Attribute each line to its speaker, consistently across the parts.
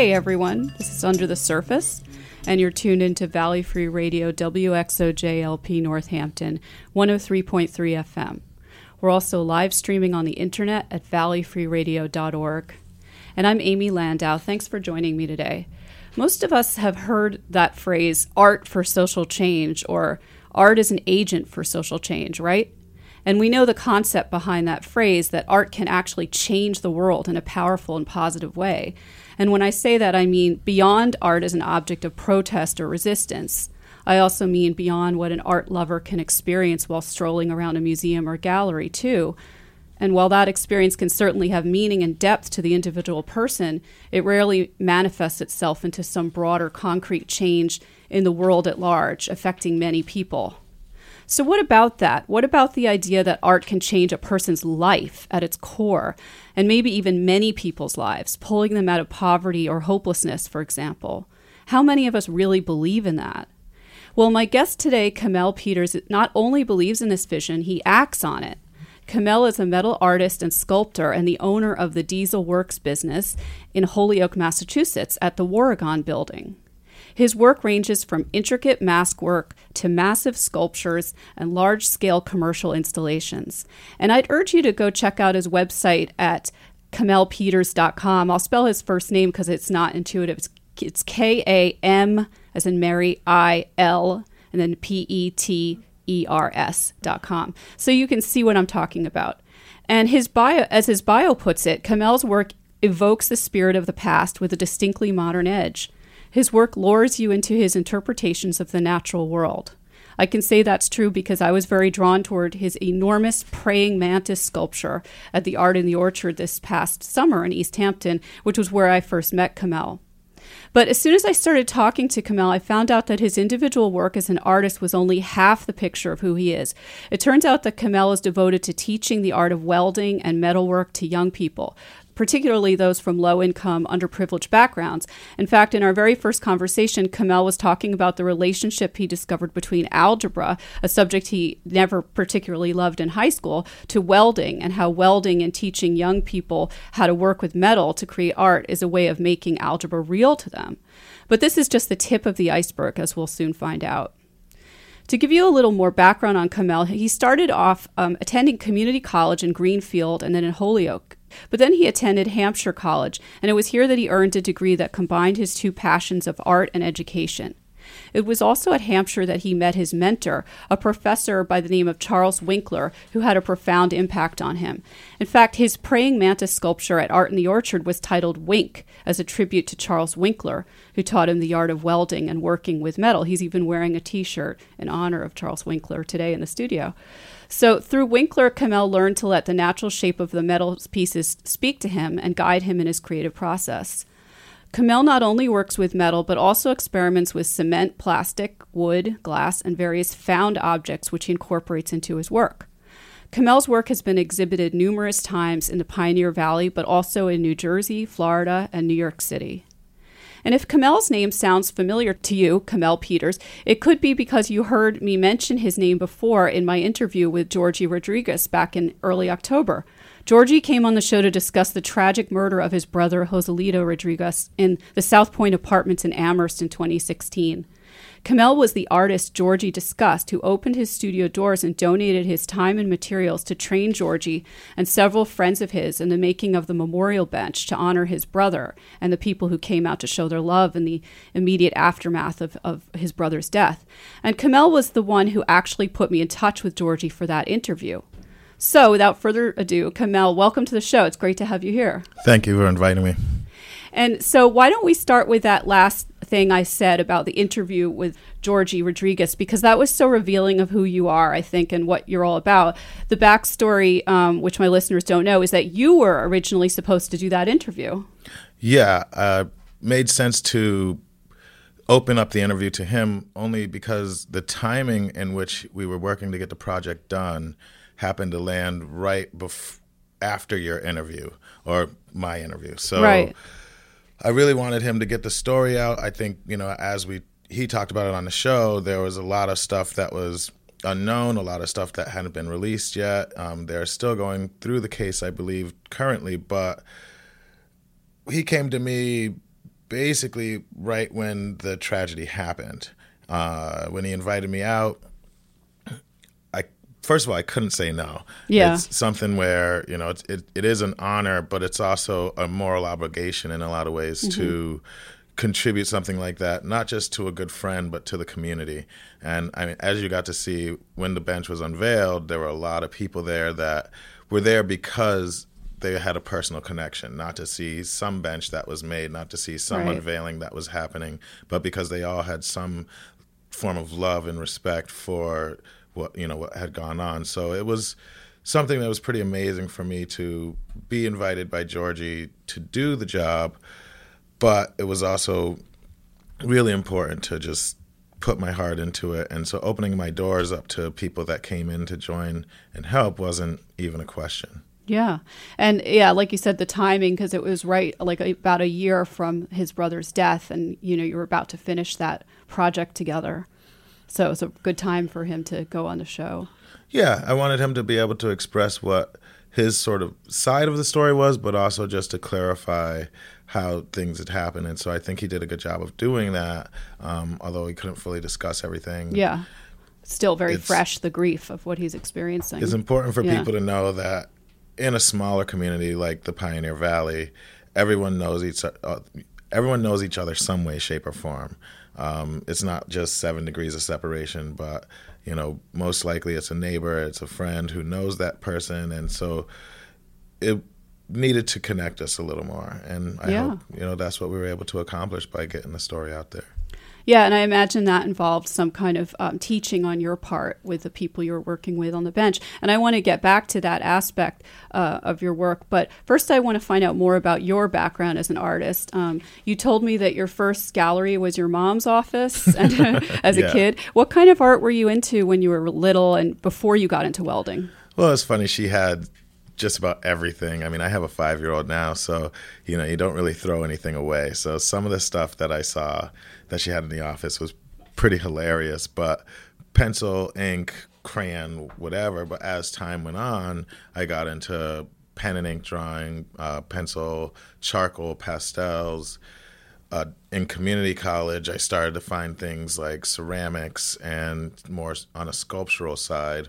Speaker 1: Hey everyone, this is Under the Surface, and you're tuned into Valley Free Radio WXOJLP Northampton 103.3 FM. We're also live streaming on the internet at valleyfreeradio.org. And I'm Amy Landau. Thanks for joining me today. Most of us have heard that phrase, art for social change, or art is an agent for social change, right? And we know the concept behind that phrase that art can actually change the world in a powerful and positive way. And when I say that, I mean beyond art as an object of protest or resistance. I also mean beyond what an art lover can experience while strolling around a museum or gallery, too. And while that experience can certainly have meaning and depth to the individual person, it rarely manifests itself into some broader concrete change in the world at large, affecting many people. So, what about that? What about the idea that art can change a person's life at its core, and maybe even many people's lives, pulling them out of poverty or hopelessness, for example? How many of us really believe in that? Well, my guest today, Kamel Peters, not only believes in this vision, he acts on it. Kamel is a metal artist and sculptor and the owner of the Diesel Works business in Holyoke, Massachusetts, at the Warrigon Building. His work ranges from intricate mask work to massive sculptures and large scale commercial installations. And I'd urge you to go check out his website at kamelpeters.com. I'll spell his first name because it's not intuitive. It's, K A M as in Mary I L and then P E T E R S.com. So you can see what I'm talking about. And his bio, as his bio puts it, Kamel's work evokes the spirit of the past with a distinctly modern edge. His work lures you into his interpretations of the natural world. I can say that's true because I was very drawn toward his enormous praying mantis sculpture at the Art in the Orchard this past summer in East Hampton, which was where I first met Kamel. But as soon as I started talking to Kamel, I found out that his individual work as an artist was only half the picture of who he is. It turns out that Kamel is devoted to teaching the art of welding and metalwork to young people, particularly those from low income, underprivileged backgrounds. In fact, in our very first conversation, Kamel was talking about the relationship he discovered between algebra, a subject he never particularly loved in high school, to welding, and how welding and teaching young people how to work with metal to create art is a way of making algebra real to them. But this is just the tip of the iceberg, as we'll soon find out. To give you a little more background on Kamel, he started off um, attending community college in Greenfield and then in Holyoke. But then he attended Hampshire College, and it was here that he earned a degree that combined his two passions of art and education. It was also at Hampshire that he met his mentor, a professor by the name of Charles Winkler, who had a profound impact on him. In fact, his praying mantis sculpture at Art in the Orchard was titled Wink, as a tribute to Charles Winkler, who taught him the art of welding and working with metal. He's even wearing a t shirt in honor of Charles Winkler today in the studio. So, through Winkler, Kamel learned to let the natural shape of the metal pieces speak to him and guide him in his creative process. Kamel not only works with metal, but also experiments with cement, plastic, wood, glass, and various found objects which he incorporates into his work. Kamel's work has been exhibited numerous times in the Pioneer Valley, but also in New Jersey, Florida, and New York City. And if Kamel's name sounds familiar to you, Kamel Peters, it could be because you heard me mention his name before in my interview with Georgie Rodriguez back in early October. Georgie came on the show to discuss the tragic murder of his brother, Joselito Rodriguez, in the South Point Apartments in Amherst in 2016. Kamel was the artist Georgie discussed who opened his studio doors and donated his time and materials to train Georgie and several friends of his in the making of the memorial bench to honor his brother and the people who came out to show their love in the immediate aftermath of, of his brother's death. And Kamel was the one who actually put me in touch with Georgie for that interview. So, without further ado, Kamel, welcome to the show. It's great to have you here.
Speaker 2: Thank you for inviting me.
Speaker 1: And so, why don't we start with that last thing I said about the interview with Georgie Rodriguez, because that was so revealing of who you are, I think, and what you're all about. The backstory, um, which my listeners don't know, is that you were originally supposed to do that interview.
Speaker 2: Yeah, uh, made sense to open up the interview to him only because the timing in which we were working to get the project done happened to land right bef- after your interview or my interview. So
Speaker 1: right.
Speaker 2: I really wanted him to get the story out. I think, you know, as we he talked about it on the show, there was a lot of stuff that was unknown, a lot of stuff that hadn't been released yet. Um, they're still going through the case, I believe, currently, but he came to me basically right when the tragedy happened. Uh, when he invited me out, first of all I couldn't say no.
Speaker 1: Yeah.
Speaker 2: it's something where you know it's, it it is an honor, but it's also a moral obligation in a lot of ways mm-hmm. to contribute something like that, not just to a good friend, but to the community. And I mean, as you got to see when the bench was unveiled, there were a lot of people there that were there because they had a personal connection, not to see some bench that was made, not to see some
Speaker 1: Right.
Speaker 2: unveiling that was happening, but because they all had some form of love and respect for what you know what had gone on. So it was something that was pretty amazing for me to be invited by Georgie to do the job, but it was also really important to just put my heart into it. And so opening my doors up to people that came in to join and help wasn't even a question.
Speaker 1: Yeah. And yeah, like you said, the timing, because it was right like about a year from his brother's death, and you know, you were about to finish that project together. So it was a good time for him to go on the show.
Speaker 2: Yeah, I wanted him to be able to express what his sort of side of the story was, but also just to clarify how things had happened. And so I think he did a good job of doing that, um, although he couldn't fully discuss everything.
Speaker 1: Yeah. Still very
Speaker 2: It's-
Speaker 1: fresh, the grief of what he's experiencing.
Speaker 2: It's important for
Speaker 1: Yeah.
Speaker 2: people to know that in a smaller community like the Pioneer Valley, everyone knows each uh, everyone knows each other some way, shape, or form. Um, it's not just seven degrees of separation, but you know, most likely it's a neighbor, it's a friend who knows that person, and so it needed to connect us a little more. And I
Speaker 1: Yeah.
Speaker 2: hope you know that's what we were able to accomplish by getting the story out there.
Speaker 1: Yeah, and I imagine that involved some kind of um, teaching on your part with the people you're working with on the bench. And I want to get back to that aspect uh, of your work. But first, I want to find out more about your background as an artist. Um, you told me that your first gallery was your mom's office and, as a kid. What kind of art were you into when you were little and before you got into welding?
Speaker 2: Well, it's funny. She had just about everything. I mean, I have a five year old now, so you know, you don't really throw anything away. So some of the stuff that I saw that she had in the office was pretty hilarious. But pencil, ink, crayon, whatever. But as time went on, I got into pen and ink drawing, uh, pencil, charcoal, pastels. Uh, in community college, I started to find things like ceramics and more on a sculptural side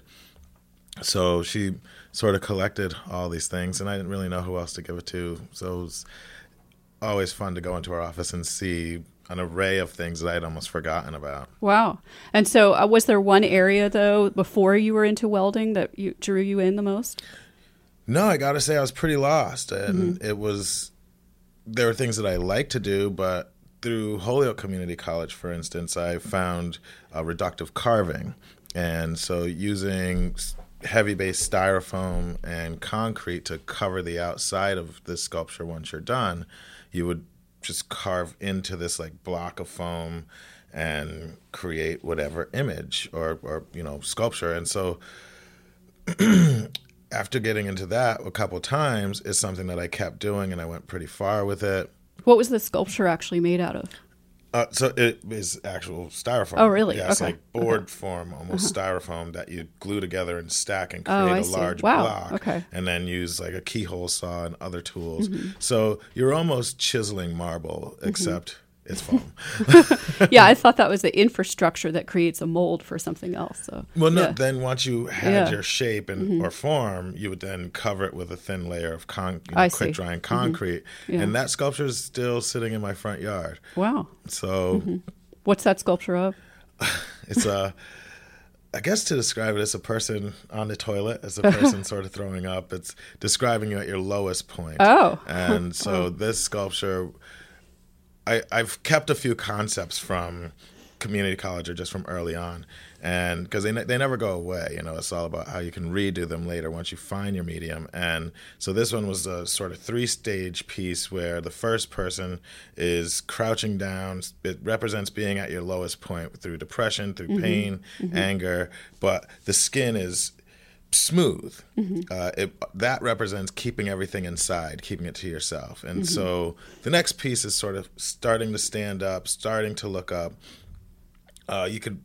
Speaker 2: so she sort of collected all these things and i didn't really know who else to give it to so it was always fun to go into her office and see an array of things that i'd almost forgotten about
Speaker 1: Wow. And so, uh, was there one area, though, before you were into welding that you, drew you in the most?
Speaker 2: no i gotta say i was pretty lost and it was there were things that i liked to do but through holyoke community college for instance i found uh, reductive carving and so using heavy base styrofoam and concrete to cover the outside of this sculpture once you're done you would just carve into this like block of foam and create whatever image or, or you know sculpture and so after getting into that a couple times it's something that i kept doing and i went pretty far with it
Speaker 1: What was the sculpture actually made out of?
Speaker 2: Uh, so it is actual styrofoam.
Speaker 1: Oh, really?
Speaker 2: Yeah, it's
Speaker 1: Okay.
Speaker 2: like board form, almost styrofoam that you glue together and stack and create
Speaker 1: Oh,
Speaker 2: a
Speaker 1: see.
Speaker 2: large
Speaker 1: Wow.
Speaker 2: block.
Speaker 1: Okay. Mm-hmm.
Speaker 2: And then use like a keyhole saw and other tools. So you're almost chiseling marble, except it's foam.
Speaker 1: yeah, I thought that was the infrastructure that creates a mold for something else. So,
Speaker 2: Well, no.
Speaker 1: yeah.
Speaker 2: Then once you had
Speaker 1: Yeah. Mm-hmm.
Speaker 2: your shape and or form, you would then cover it with a thin layer of con- you know,
Speaker 1: see.
Speaker 2: quick drying concrete,
Speaker 1: Yeah.
Speaker 2: and that sculpture is still sitting in my front yard.
Speaker 1: wow.
Speaker 2: So
Speaker 1: Mm-hmm. What's that sculpture of?
Speaker 2: it's a, I guess to describe it, as a person on the toilet, as a person sort of throwing up. It's describing you at your lowest point.
Speaker 1: Oh.
Speaker 2: and so this sculpture, I, I've kept a few concepts from community college or just from early on, and because they ne- they never go away. You know, it's all about how you can redo them later once you find your medium. And so this one was a sort of three stage piece where the first person is crouching down. It represents being at your lowest point through depression, through mm-hmm. pain, mm-hmm. anger, but the skin is smooth. Uh, it, that represents keeping everything inside, keeping it to yourself. And so the next piece is sort of starting to stand up, starting to look up. Uh, you could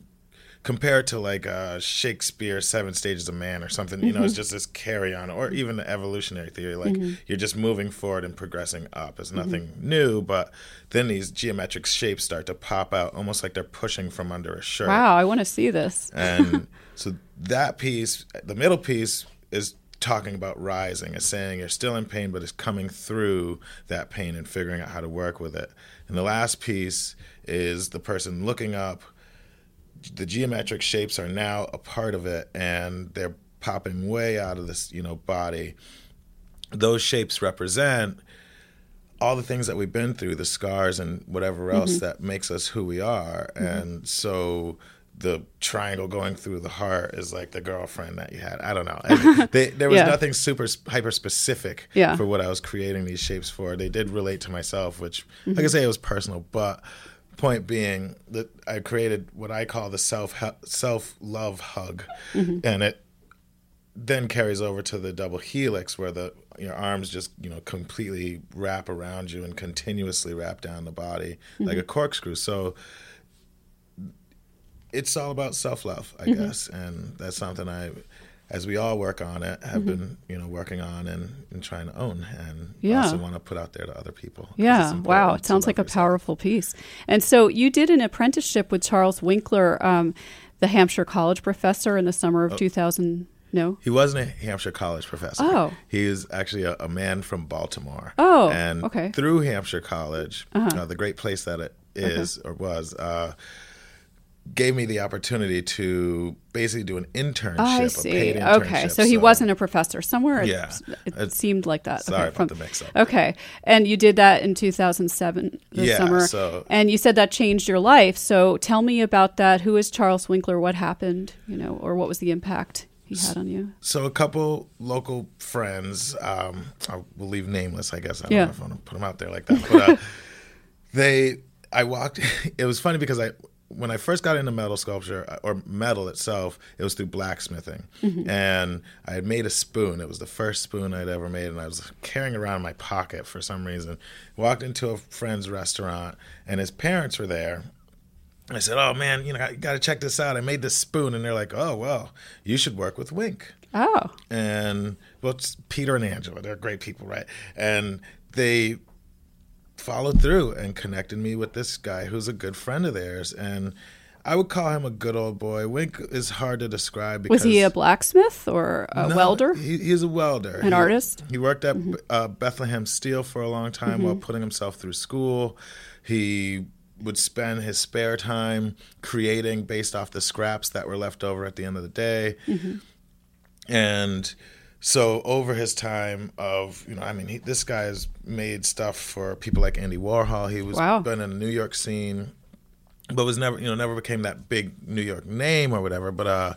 Speaker 2: compare it to like uh, Shakespeare Seven Stages of Man or something. You know, it's mm-hmm. just this carry on, or even the evolutionary theory. Like mm-hmm. you're just moving forward and progressing up. It's mm-hmm. nothing new, but then these geometric shapes start to pop out, almost like they're pushing from under a shirt.
Speaker 1: Wow, I want to see this.
Speaker 2: And so that piece, the middle piece, is talking about rising. It's saying you're still in pain, but it's coming through that pain and figuring out how to work with it. And the last piece is the person looking up. The geometric shapes are now a part of it, and they're popping way out of this, you know, body. Those shapes represent all the things that we've been through, the scars and whatever else that makes us who we are. And so the triangle going through the heart is like the girlfriend that you had. I don't know. They, there was
Speaker 1: Yeah.
Speaker 2: nothing super hyper specific
Speaker 1: Yeah.
Speaker 2: for what I was creating these shapes for. They did relate to myself, which,
Speaker 1: Mm-hmm.
Speaker 2: like I say, it was personal. But point being that I created what I call the self self love hug,
Speaker 1: Mm-hmm.
Speaker 2: and it then carries over to the double helix where the your arms just you know completely wrap around you and continuously wrap down the body like a corkscrew. So it's all about self-love i guess. And that's something i as we all work on it have been you know working on and, and trying to own and
Speaker 1: Yeah.
Speaker 2: also want to put out there to other people.
Speaker 1: Yeah, wow. It sounds like a powerful piece. And so you did an apprenticeship with Charles Winkler, um, the Hampshire College professor, in the summer
Speaker 2: Oh.
Speaker 1: of 2000. No?
Speaker 2: He wasn't a Hampshire College professor.
Speaker 1: Oh.
Speaker 2: He is actually a, a man from Baltimore.
Speaker 1: Oh,
Speaker 2: And
Speaker 1: okay. Uh-huh.
Speaker 2: through Hampshire College, uh, the great place that it is or was, uh, gave me the opportunity to basically do an internship,
Speaker 1: Oh, I see.
Speaker 2: paid
Speaker 1: Okay,
Speaker 2: internship.
Speaker 1: so he wasn't a professor. Somewhere it,
Speaker 2: Yeah.
Speaker 1: it
Speaker 2: It's-
Speaker 1: seemed like that.
Speaker 2: sorry
Speaker 1: okay,
Speaker 2: about the mix-up.
Speaker 1: Okay, and you did that in 2007, the
Speaker 2: Yeah,
Speaker 1: summer.
Speaker 2: so-
Speaker 1: and you said that changed your life. So tell me about that. Who is Charles Winkler? What happened? You know, or what was the impact he had on you?
Speaker 2: So a couple local friends, um, I will leave nameless, I guess. I don't
Speaker 1: Yeah.
Speaker 2: know if I want to put them out there like that. But uh, they, I walked. It was funny because I, when I first got into metal sculpture uh, or metal itself, it was through blacksmithing, and I had made a spoon. It was the first spoon I'd ever made, and I was carrying around in my pocket for some reason. Walked into a friend's restaurant, and his parents were there. I said, "Oh man, you know, you got to check this out. I made this spoon," and they're like, "Oh well, you should work with Wink."
Speaker 1: Oh,
Speaker 2: and well, it's Peter and Angela. They're great people, right? And they followed through and connected me with this guy who's a good friend of theirs. And I would call him a good old boy. Wink is hard to describe because
Speaker 1: was he a blacksmith or a
Speaker 2: No,
Speaker 1: welder?
Speaker 2: He, he's a welder.
Speaker 1: An
Speaker 2: He-
Speaker 1: artist? Mm-hmm.
Speaker 2: He worked at uh, Bethlehem Steel for a long time while putting himself through school. He would spend his spare time creating based off the scraps that were left over at the end of the day.
Speaker 1: Mm-hmm.
Speaker 2: And so over his time of, you know, I mean, he, this guy's made stuff for people like Andy Warhol. He was
Speaker 1: Wow.
Speaker 2: been in the New York scene, but was never, you know, never became that big New York name or whatever. But uh,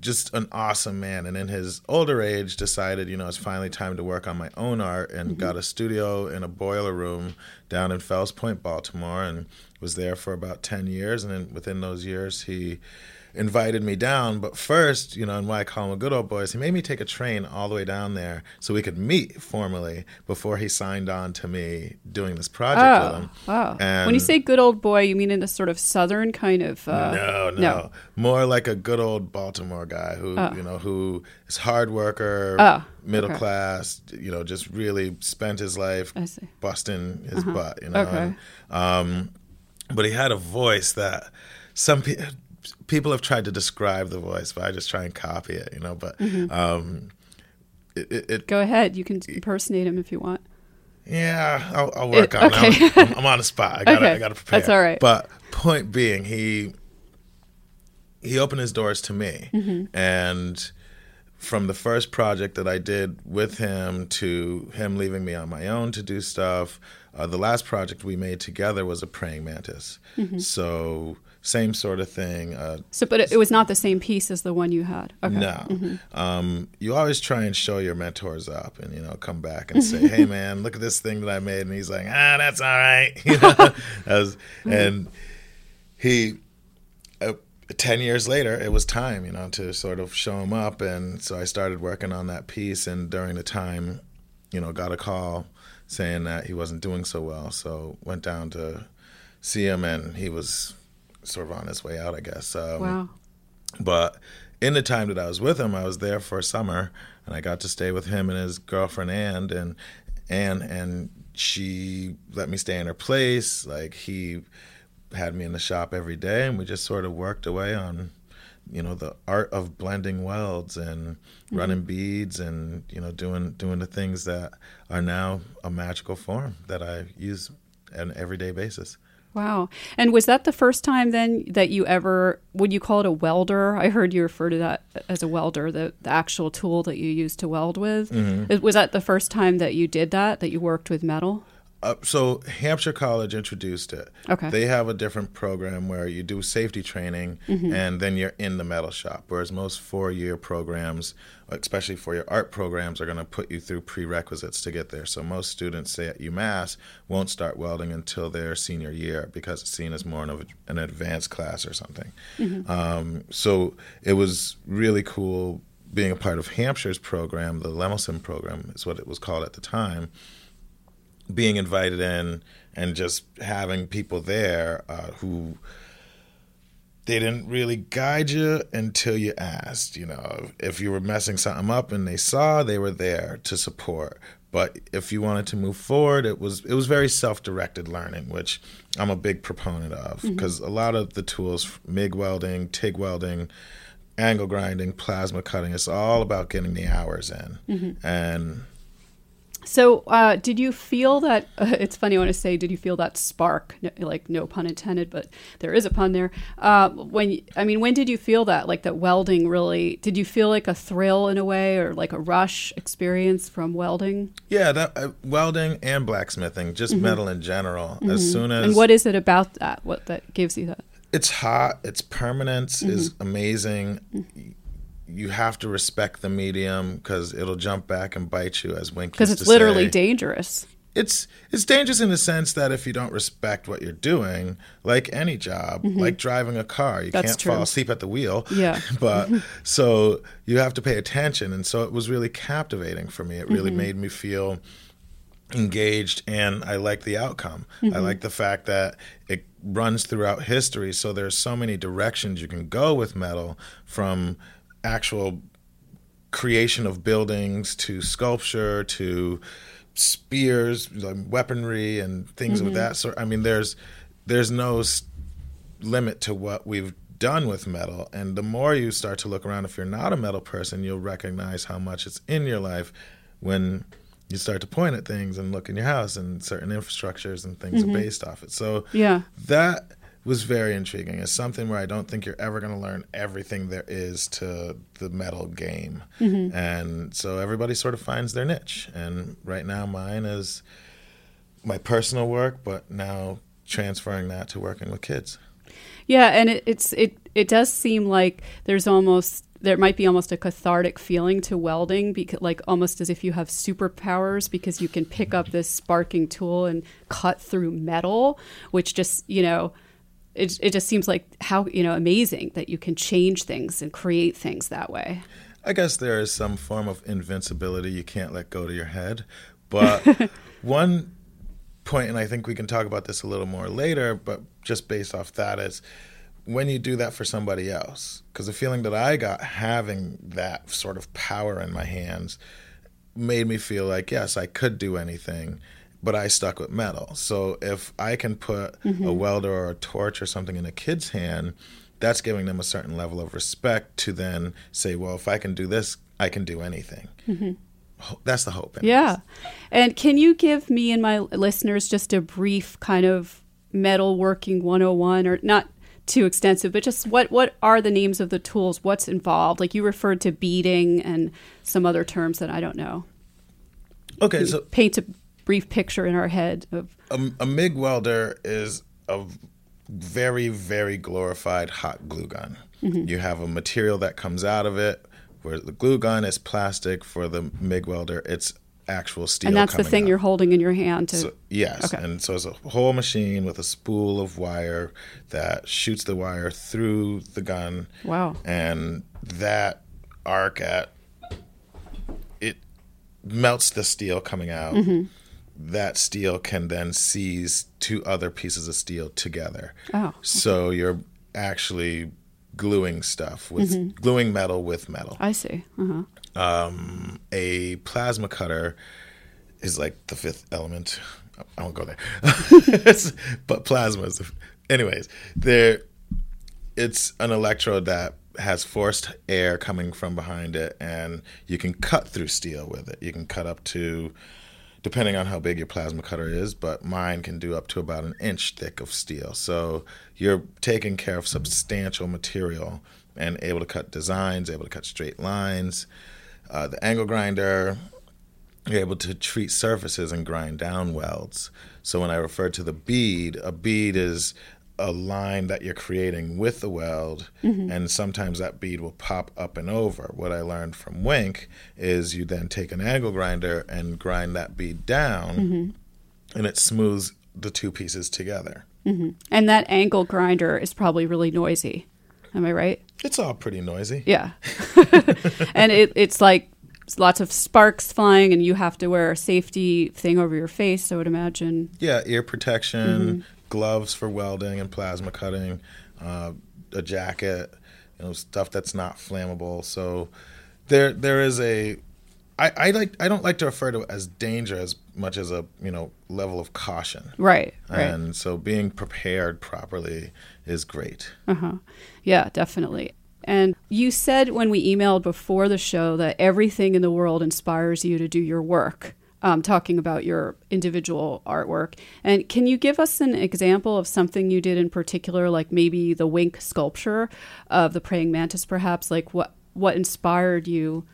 Speaker 2: just an awesome man. And in his older age, decided, you know, it's finally time to work on my own art and got a studio in a boiler room down in Fells Point, Baltimore, and was there for about 10 years. And then within those years, he invited me down. But first, you know, and why I call him a good old boy is he made me take a train all the way down there so we could meet formally before he signed on to me doing this project with
Speaker 1: Oh,
Speaker 2: him.
Speaker 1: wow.
Speaker 2: And
Speaker 1: when you say good old boy, you mean in a sort of southern kind of. Uh,
Speaker 2: no, no,
Speaker 1: no.
Speaker 2: More like a good old Baltimore guy who, you know, who is hard worker,
Speaker 1: Oh,
Speaker 2: middle
Speaker 1: okay.
Speaker 2: class, you know, just really spent his life busting his butt, you know.
Speaker 1: Okay.
Speaker 2: And, um, but he had a voice that some pe- people have tried to describe the voice, but I just try and copy it, you know. But
Speaker 1: Mm-hmm.
Speaker 2: um, it, it, it,
Speaker 1: Go ahead. You can impersonate him if you want.
Speaker 2: yeah, I'll, I'll work on
Speaker 1: okay.
Speaker 2: it. I'm, I'm on the spot. I gotta,
Speaker 1: Okay,
Speaker 2: I gotta prepare.
Speaker 1: that's all right.
Speaker 2: But point being, he he opened his doors to me,
Speaker 1: Mm-hmm.
Speaker 2: and from the first project that I did with him to him leaving me on my own to do stuff, uh, the last project we made together was a praying mantis.
Speaker 1: Mm-hmm.
Speaker 2: So same sort of thing. Uh,
Speaker 1: So, but it, was not the same piece as the one you had. Okay.
Speaker 2: no. Um, you always try and show your mentors up and, you know, come back and say, hey, man, look at this thing that I made. And he's like, ah, that's all right. You know? Was- And he, uh, 10 years later, it was time, you know, to sort of show him up. And so I started working on that piece. And during the time, you know, got a call saying that he wasn't doing so well. So went down to see him and he was sort of on his way out, I guess. Um,
Speaker 1: Wow.
Speaker 2: But in the time that I was with him, I was there for a summer, and I got to stay with him and his girlfriend and and Ann, and she let me stay in her place. Like he had me in the shop every day, and we just sort of worked away on, you know, the art of blending welds and running beads, and you know, doing doing the things that are now a magical form that I use on an everyday basis.
Speaker 1: Wow. And was that the first time then that you ever, would you call it a welder? I heard you refer to that as a welder, the, the actual tool that you use to weld with.
Speaker 2: Mm-hmm.
Speaker 1: Was that the first time that you did that, that you worked with metal?
Speaker 2: Uh, so Hampshire College introduced it.
Speaker 1: Okay.
Speaker 2: They have a different program where you do safety training and then you're in the metal shop. Whereas most four-year programs, especially for your art programs, are going to put you through prerequisites to get there. So most students, say at UMass, won't start welding until their senior year because it's seen as more of an advanced class or something. Um, so it was really cool being a part of Hampshire's program. The Lemelson program is what it was called at the time being invited in and just having people there uh, who they didn't really guide you until you asked. You know, if you were messing something up and they saw, they were there to support. But if you wanted to move forward, it was it was very self-directed learning, which I'm a big proponent of because a lot of the tools, MIG welding, TIG welding, angle grinding, plasma cutting, it's all about getting the hours in. And
Speaker 1: So, uh, did you feel that? Uh, it's funny. I want to say, did you feel that spark? No, like, no pun intended, but there is a pun there. Uh, when I mean, when did you feel that? Like that welding really? Did you feel like a thrill in a way, or like a rush experience from welding?
Speaker 2: Yeah, that uh, welding and blacksmithing, just metal in general. As soon as
Speaker 1: and what is it about that? What that gives you that?
Speaker 2: it's hot, its permanence is amazing. You have to respect the medium because it'll jump back and bite you, as Wink
Speaker 1: Because it's literally
Speaker 2: say.
Speaker 1: dangerous.
Speaker 2: it's it's dangerous in the sense that if you don't respect what you're doing, like any job, like driving a car, you
Speaker 1: Mm-hmm. That's
Speaker 2: can't
Speaker 1: true.
Speaker 2: fall asleep at the wheel.
Speaker 1: Yeah.
Speaker 2: but so you have to pay attention, and so it was really captivating for me. It really
Speaker 1: Mm-hmm.
Speaker 2: made me feel engaged and I like the outcome. I like the fact that it runs throughout history so there's so many directions you can go with metal from actual creation of buildings to sculpture to spears, like weaponry and things of mm-hmm. that sort. I mean there's there's no s- limit to what we've done with metal and the more you start to look around if you're not a metal person you'll recognize how much it's in your life when you start to point at things and look in your house and certain infrastructures and things are mm-hmm. based off it so
Speaker 1: Yeah.
Speaker 2: that was very intriguing. It's something where i don't think you're ever going to learn everything there is to the metal game. Mm-hmm. And so everybody sort of finds their niche. And right now mine is my personal work but now transferring that to working with kids.
Speaker 1: Yeah, and it, it's it it does seem like there's almost there might be almost a cathartic feeling to welding because like almost as if you have superpowers because you can pick up this sparking tool and cut through metal which just you know it, it just seems like how you know amazing that you can change things and create things that way
Speaker 2: I guess there is some form of invincibility you can't let go to your head. But one point, and I think we can talk about this a little more later, but just based off that is when you do that for somebody else. Because the feeling that I got having that sort of power in my hands made me feel like, yes, I could do anything. But I stuck with metal. So if I can put a mm-hmm. welder or a torch or something in a kid's hand, that's giving them a certain level of respect to then say, well, if I can do this, I can do anything. Mm-hmm. Ho- That's the hope. anyways.
Speaker 1: yeah and can you give me and my listeners just a brief kind of metal working 101 or not too extensive but just what what are the names of the tools what's involved like you referred to beading and some other terms that i don't know
Speaker 2: Okay, so
Speaker 1: paint a brief picture in our head of
Speaker 2: a, a MIG welder is a very, very glorified hot glue gun.
Speaker 1: Mm-hmm.
Speaker 2: You have a material that comes out of it, where the glue gun is plastic. For the MIG welder, it's actual steel.
Speaker 1: and that's the thing
Speaker 2: out.
Speaker 1: you're holding in your hand to
Speaker 2: So, yes,
Speaker 1: Okay.
Speaker 2: and so it's a whole machine with a spool of wire that shoots the wire through the gun.
Speaker 1: Wow.
Speaker 2: And that arc at it melts the steel coming out.
Speaker 1: Mm-hmm.
Speaker 2: That steel can then seize two other pieces of steel together.
Speaker 1: Oh,
Speaker 2: So you're actually gluing stuff with gluing metal with metal.
Speaker 1: I see. Uh-huh.
Speaker 2: Um, a plasma cutter is like the fifth element. I won't go there. But plasma is, the, anyways. There, it's an electrode that has forced air coming from behind it, and you can cut through steel with it. You can cut up to, depending on how big your plasma cutter is, but mine can do up to about an inch thick of steel. So you're taking care of substantial material and able to cut designs, able to cut straight lines. Uh, the angle grinder, you're able to treat surfaces and grind down welds. So when I refer to the bead, a bead is a line that you're creating with the weld, mm-hmm. and sometimes that bead will pop up and over. What I learned from Wink is you then take an angle grinder and grind that bead down, mm-hmm. and it smooths the two pieces together. Mm-hmm.
Speaker 1: And that angle grinder is probably really noisy. Am I right?
Speaker 2: It's all pretty noisy.
Speaker 1: Yeah. and it, it's like lots of sparks flying, and you have to wear a safety thing over your face, I would imagine.
Speaker 2: Yeah, ear protection, gloves for welding and plasma cutting, uh, a jacket, you know, stuff that's not flammable. So there there is a I, I like I don't like to refer to it as danger as much as a you know level of caution.
Speaker 1: Right, right.
Speaker 2: And so being prepared properly is great.
Speaker 1: Uh-huh. Yeah, definitely. And you said when we emailed before the show that everything in the world inspires you to do your work, um, talking about your individual artwork. And can you give us an example of something you did in particular, like maybe the wink sculpture of the praying mantis, perhaps? Like what, what inspired you?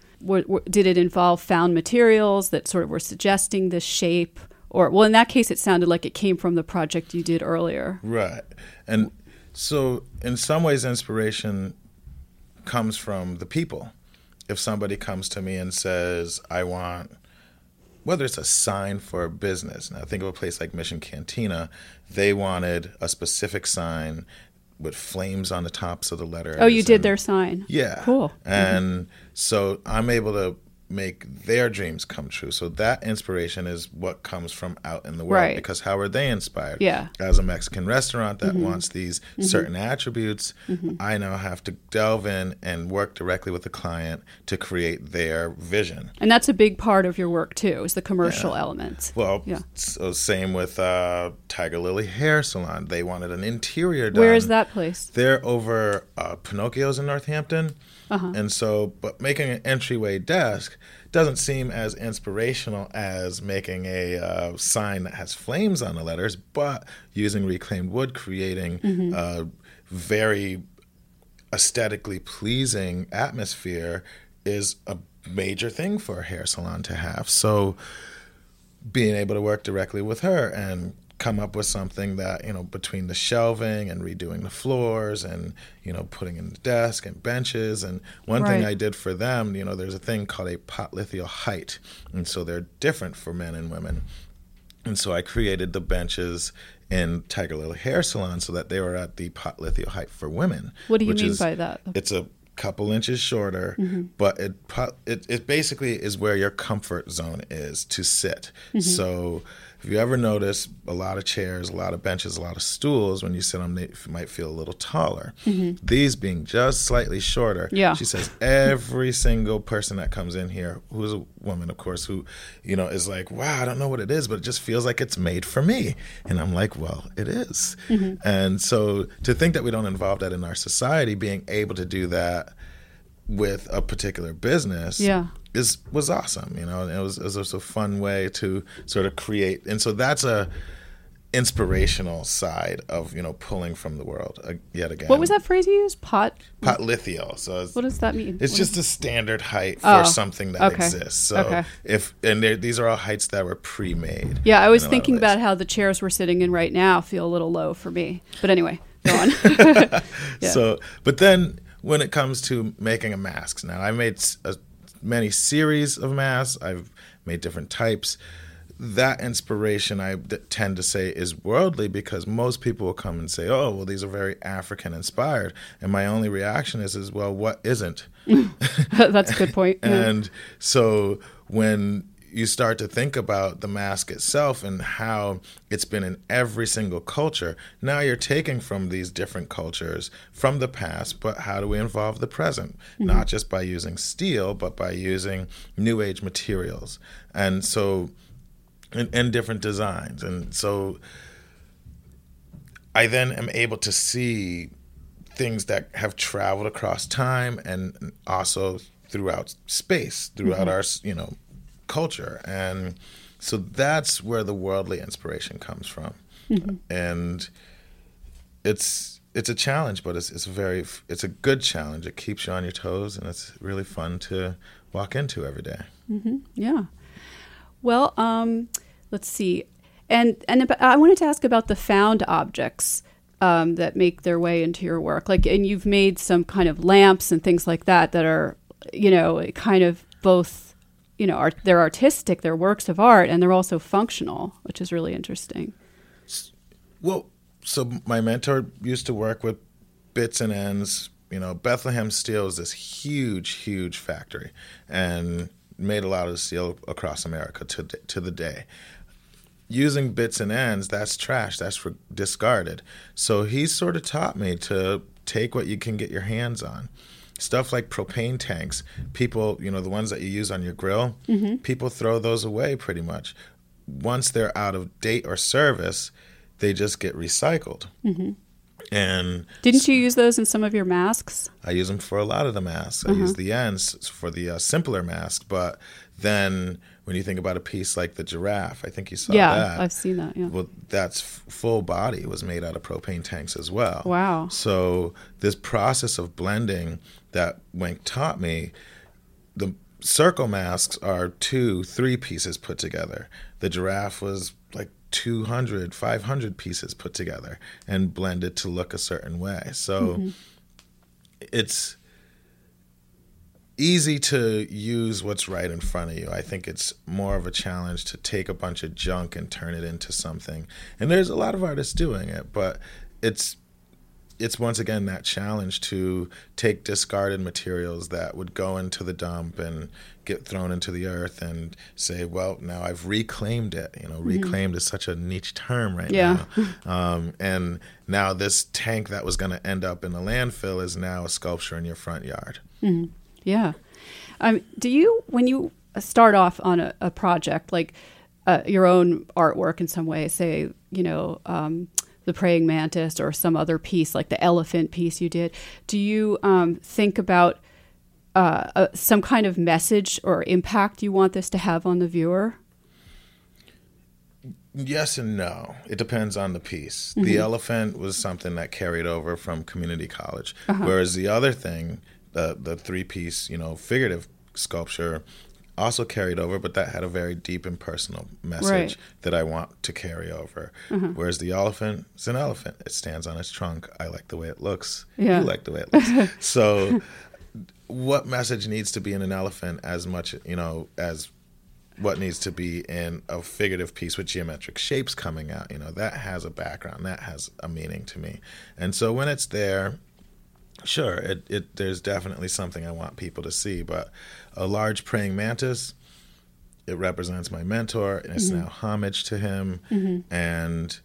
Speaker 1: Did it involve found materials that sort of were suggesting this shape? Or, well, in that case, it sounded like it came from the project you did earlier.
Speaker 2: Right. And so in some ways inspiration comes from the people. If somebody comes to me and says, I want whether it's a sign for a business. Now think of a place like Mission Cantina. They wanted a specific sign with flames on the tops of the letters.
Speaker 1: Oh, you did
Speaker 2: and-
Speaker 1: their sign.
Speaker 2: yeah.
Speaker 1: Cool.
Speaker 2: And so I'm able to make their dreams come true. So that inspiration is what comes from out in the world.
Speaker 1: Right.
Speaker 2: Because how are they inspired?
Speaker 1: Yeah.
Speaker 2: As a Mexican restaurant that wants these certain attributes, I now have to delve in and work directly with the client to create their vision.
Speaker 1: And that's a big part of your work too, is the commercial element.
Speaker 2: Well,
Speaker 1: Yeah.
Speaker 2: so same with uh, Tiger Lily Hair Salon. They wanted an interior done.
Speaker 1: Where is that place?
Speaker 2: They're over uh, Pinocchio's in Northampton.
Speaker 1: Uh-huh.
Speaker 2: And so, but making an entryway desk doesn't seem as inspirational as making a uh, sign that has flames on the letters, but using reclaimed wood, creating
Speaker 1: Mm-hmm.
Speaker 2: a very aesthetically pleasing atmosphere is a major thing for a hair salon to have. So, being able to work directly with her and come up with something that you know between the shelving and redoing the floors and you know putting in the desk and benches and one thing I did for them you know there's a thing called a potlithial height and so they're different for men and women and so I created the benches in Tiger Lily Hair Salon so that they were at the potlithial height for women
Speaker 1: What do you mean
Speaker 2: is-
Speaker 1: by that?
Speaker 2: it's a couple inches shorter,
Speaker 1: Mm-hmm.
Speaker 2: but it, it it basically is where your comfort zone is to sit.
Speaker 1: Mm-hmm.
Speaker 2: So if you ever notice a lot of chairs, a lot of benches, a lot of stools, when you sit on them, you might feel a little taller. These being just slightly shorter.
Speaker 1: Mm-hmm. Yeah.
Speaker 2: She says every single person that comes in here, who's a woman, of course, who, you know, is like, wow, I don't know what it is, but it just feels like it's made for me. And I'm like, well, it is.
Speaker 1: Mm-hmm.
Speaker 2: And so to think that we don't involve that in our society, being able to do that with a particular business
Speaker 1: Yeah.
Speaker 2: Is was awesome. You know, and it was it was a fun way to sort of create, and so that's a inspirational side of you know pulling from the world uh, yet again.
Speaker 1: What was that phrase you used? Pot?
Speaker 2: Potlithio. So it's,
Speaker 1: What does that mean?
Speaker 2: it's
Speaker 1: What
Speaker 2: just a standard height for
Speaker 1: Oh,
Speaker 2: something that
Speaker 1: okay.
Speaker 2: exists. So
Speaker 1: Okay.
Speaker 2: if and these are all heights that were pre-made.
Speaker 1: Yeah, I was
Speaker 2: in a lot of
Speaker 1: thinking about how the chairs we're sitting in right now feel a little low for me. But anyway, go on. Yeah.
Speaker 2: So, but then when it comes to making a mask, now I made a, many series of masks. I've made different types. That inspiration, I d- tend to say, is worldly because most people will come and say, "Oh, well, these are very African inspired," and my only reaction is, "Is well, what isn't?"
Speaker 1: That's a good point. Yeah.
Speaker 2: And so when you start to think about the mask itself and how it's been in every single culture. Now you're taking from these different cultures from the past, but how do we involve the present? Mm-hmm. Not just by using steel, but by using new age materials. And so, and, and different designs. And so, I then am able to see things that have traveled across time and also throughout space, throughout mm-hmm. our, you know, culture. And so that's where the worldly inspiration comes from. Mm-hmm. And it's it's a challenge, but it's it's a very it's a good challenge. It keeps you on your toes, and it's really fun to walk into every day.
Speaker 1: Mm-hmm. Yeah. Well, um, let's see, and and I wanted to ask about the found objects um, that make their way into your work. Like, and you've made some kind of lamps and things like that that are, you know, kind of both you know, art, they're artistic, they're works of art, and they're also functional, which is really interesting.
Speaker 2: Well, so my mentor used to work with bits and ends. You know, Bethlehem Steel is this huge, huge factory, and made a lot of steel across America to to the day. Using bits and ends, that's trash. That's for discarded. So he sort of taught me to take what you can get your hands on stuff like propane tanks, people, you know, the ones that you use on your grill, mm-hmm. people throw those away pretty much. Once they're out of date or service, they just get recycled. Mm-hmm. And
Speaker 1: didn't you use those in some of your masks?
Speaker 2: I use them for a lot of the masks. Uh-huh. I use the ends for the uh, simpler mask, but then when you think about a piece like the giraffe, I think you saw
Speaker 1: yeah,
Speaker 2: that.
Speaker 1: Yeah, I've seen that. Yeah.
Speaker 2: Well, that's full body was made out of propane tanks as well.
Speaker 1: Wow.
Speaker 2: So this process of blending that Wink taught me, the circle masks are two, three pieces put together. The giraffe was like 200, 500 pieces put together and blended to look a certain way. So mm-hmm. it's easy to use what's right in front of you. I think it's more of a challenge to take a bunch of junk and turn it into something. And there's a lot of artists doing it, but it's it's once again that challenge to take discarded materials that would go into the dump and get thrown into the earth and say, well, now I've reclaimed it. You know, mm-hmm. reclaimed is such a niche term right yeah. now. Um, and now this tank that was going to end up in the landfill is now a sculpture in your front yard.
Speaker 1: Mm-hmm. Yeah. Um, do you, when you start off on a, a project, like uh, your own artwork in some way, say, you know, um, the praying mantis or some other piece like the elephant piece you did do you um, think about uh, uh, some kind of message or impact you want this to have on the viewer
Speaker 2: yes and no it depends on the piece mm-hmm. the elephant was something that carried over from community college uh-huh. whereas the other thing the the three piece you know figurative sculpture also carried over, but that had a very deep and personal message right. that I want to carry over. Uh-huh. Whereas the elephant is an elephant; it stands on its trunk. I like the way it looks. Yeah. You like the way it looks. so, what message needs to be in an elephant as much, you know, as what needs to be in a figurative piece with geometric shapes coming out? You know, that has a background, that has a meaning to me, and so when it's there sure it, it there's definitely something i want people to see but a large praying mantis it represents my mentor and it's mm-hmm. now homage to him mm-hmm. and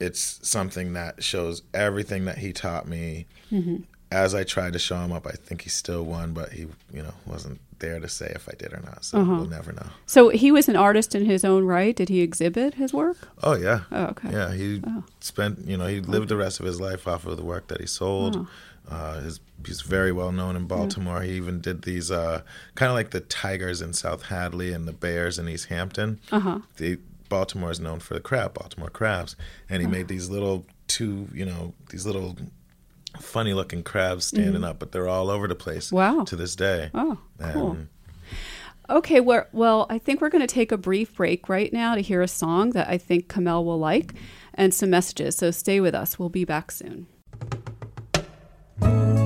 Speaker 2: it's something that shows everything that he taught me mm-hmm. as i tried to show him up i think he still won but he you know wasn't there to say if i did or not so uh-huh. we'll never know
Speaker 1: so he was an artist in his own right did he exhibit his work
Speaker 2: oh yeah
Speaker 1: oh okay
Speaker 2: yeah he oh. spent you know he lived the rest of his life off of the work that he sold oh. Uh, his, he's very well known in Baltimore. He even did these uh, kind of like the Tigers in South Hadley and the Bears in East Hampton. Uh-huh. The, Baltimore is known for the crab, Baltimore crabs, and he uh-huh. made these little two, you know, these little funny looking crabs standing mm-hmm. up, but they're all over the place.
Speaker 1: Wow.
Speaker 2: To this day.
Speaker 1: Oh, cool. And, Okay, well, well, I think we're going to take a brief break right now to hear a song that I think Kamel will like and some messages. So stay with us. We'll be back soon. Thank you.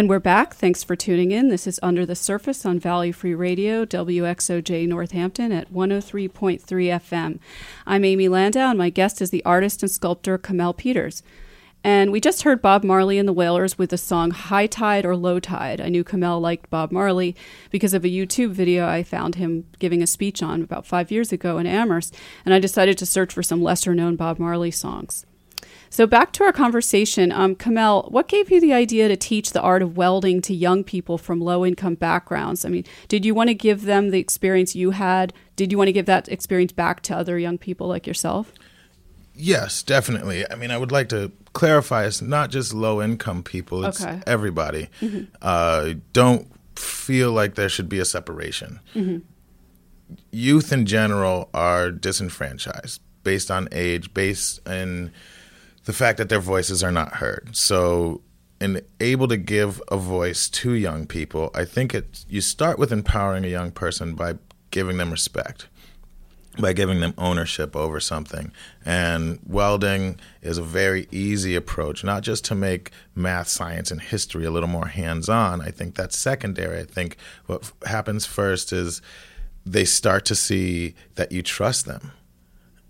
Speaker 1: And we're back. Thanks for tuning in. This is Under the Surface on Valley Free Radio, WXOJ Northampton at 103.3 FM. I'm Amy Landau, and my guest is the artist and sculptor Kamil Peters. And we just heard Bob Marley and the Wailers with the song High Tide or Low Tide. I knew Kamil liked Bob Marley because of a YouTube video I found him giving a speech on about five years ago in Amherst, and I decided to search for some lesser known Bob Marley songs. So back to our conversation, um, Kamil, what gave you the idea to teach the art of welding to young people from low income backgrounds? I mean, did you want to give them the experience you had? Did you want to give that experience back to other young people like yourself?
Speaker 2: Yes, definitely. I mean, I would like to clarify it's not just low income people, it's
Speaker 1: Okay.
Speaker 2: everybody. Uh, don't feel like there should be a separation. Youth in general are disenfranchised based on age, based in the fact that their voices are not heard. So, in able to give a voice to young people, I think it you start with empowering a young person by giving them respect by giving them ownership over something. And welding is a very easy approach, not just to make math, science, and history a little more hands on. I think that's secondary. I think what happens first is they start to see that you trust them.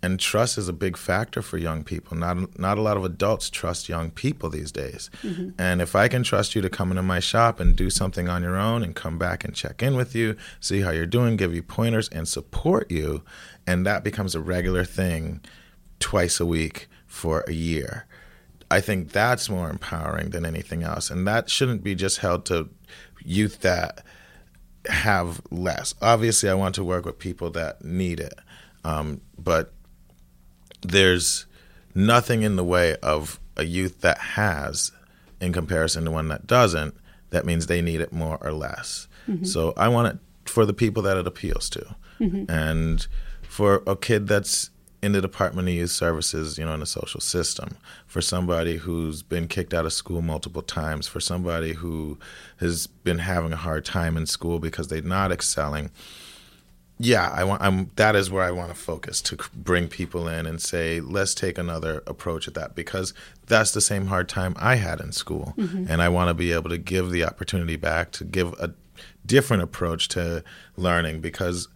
Speaker 2: And trust is a big factor for young people. Not not a lot of adults trust young people these days. And if I can trust you to come into my shop and do something on your own and come back and check in with you, see how you're doing, give you pointers and support you, and that becomes a regular thing twice a week for a year. I think that's more empowering than anything else. And that shouldn't be just held to youth that have less. Obviously, I want to work with people that need it. Um, but there's nothing in the way of a youth that has in comparison to one that doesn't. That means they need it more or less. Mm-hmm. So I want it for the people that it appeals to. Mm-hmm. And for a kid that's in the Department of Youth Services, you know, in the social system, for somebody who's been kicked out of school multiple times, for somebody who has been having a hard time in school because they're not excelling, yeah, I want. I'm. That is where I want to focus to bring people in and say, let's take another approach at that because that's the same hard time I had in school, mm-hmm. and I want to be able to give the opportunity back to give a different approach to learning because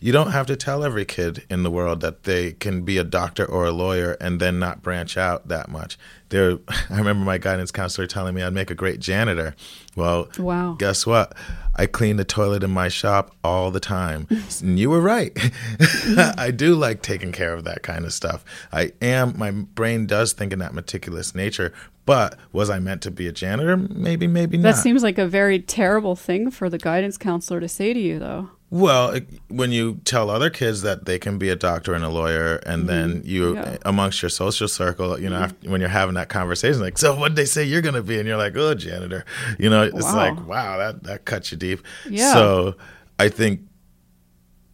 Speaker 2: you don't have to tell every kid in the world that they can be a doctor or a lawyer and then not branch out that much. There, I remember my guidance counselor telling me I'd make a great janitor. Well,
Speaker 1: Wow.
Speaker 2: guess what? I clean the toilet in my shop all the time. and you were right. I do like taking care of that kind of stuff. I am, my brain does think in that meticulous nature, but was I meant to be a janitor? Maybe, maybe not.
Speaker 1: That seems like a very terrible thing for the guidance counselor to say to you, though.
Speaker 2: Well, it- when you tell other kids that they can be a doctor and a lawyer, and mm-hmm. then you,
Speaker 1: Yeah.
Speaker 2: amongst your social circle, you know, mm-hmm. after, when you're having that conversation, like, so what they say you're going to be? And you're like, oh, janitor. You know, it's
Speaker 1: Wow.
Speaker 2: like, wow, that, that cuts you deep.
Speaker 1: Yeah.
Speaker 2: So I think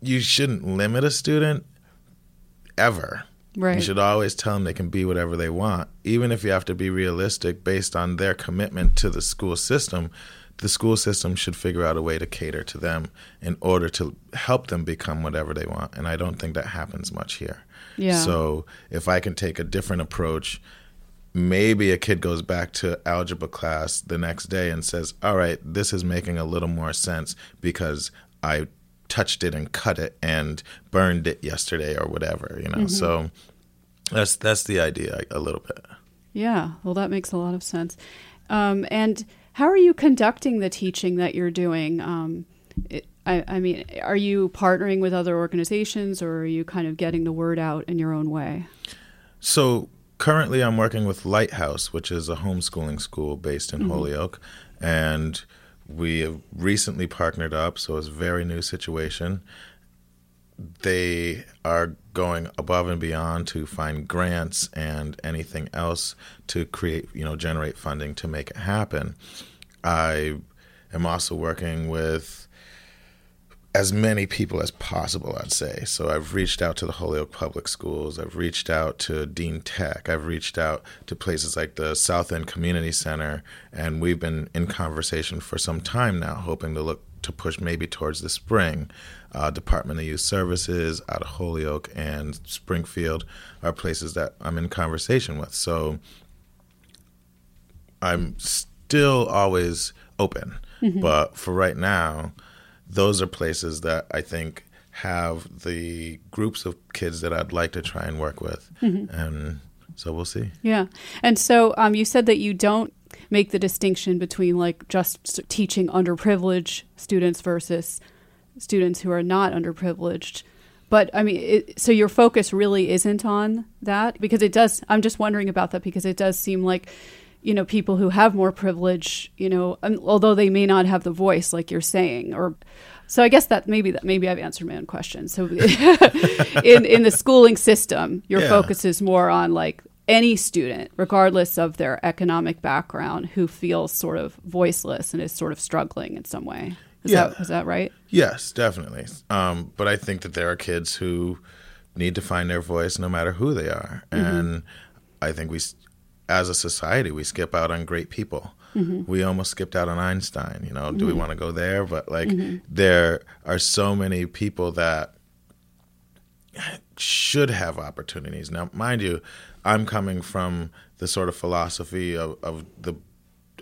Speaker 2: you shouldn't limit a student ever.
Speaker 1: Right.
Speaker 2: You should always tell them they can be whatever they want, even if you have to be realistic based on their commitment to the school system. The school system should figure out a way to cater to them in order to help them become whatever they want. And I don't think that happens much here.
Speaker 1: Yeah.
Speaker 2: So if I can take a different approach, maybe a kid goes back to algebra class the next day and says, All right, this is making a little more sense because I touched it and cut it and burned it yesterday or whatever, you know. So that's that's the idea a little bit.
Speaker 1: Yeah, well, that makes a lot of sense. Um, and how are you conducting the teaching that you're doing? Um, it, I, I mean, are you partnering with other organizations or are you kind of getting the word out in your own way?
Speaker 2: So currently, I'm working with Lighthouse, which is a homeschooling school based in Holyoke, and we have recently partnered up. So it's a very new situation. They are going above and beyond to find grants and anything else to create, you know, generate funding to make it happen. I am also working with as many people as possible, I'd say. So I've reached out to the Holyoke Public Schools. I've reached out to Dean Tech. I've reached out to places like the South End Community Center, and we've been in conversation for some time now, hoping to look to push maybe towards the spring. Uh, Department of Youth Services out of Holyoke and Springfield are places that I'm in conversation with. So I'm still always open. But for right now, those are places that I think have the groups of kids that I'd like to try and work with. And so we'll see.
Speaker 1: Yeah. And so um, you said that you don't make the distinction between like just teaching underprivileged students versus students who are not underprivileged. But I mean, it, so your focus really isn't on that because it does. I'm just wondering about that because it does seem like, you know, people who have more privilege, you know, um, although they may not have the voice like you're saying, or so I guess that maybe that maybe I've answered my own question. So in in the schooling system, your
Speaker 2: Yeah.
Speaker 1: focus is more on like any student, regardless of their economic background, who feels sort of voiceless and is sort of struggling in some way. Is
Speaker 2: Yeah.
Speaker 1: that is that right?
Speaker 2: Yes, definitely. Um, but I think that there are kids who need to find their voice no matter who they are. Mm-hmm. And I think we, as a society, we skip out on great people. Mm-hmm. We almost skipped out on Einstein. You know, do we mm-hmm. want to go there? But like, there are so many people that should have opportunities. Now, mind you, I'm coming from the sort of philosophy of, of the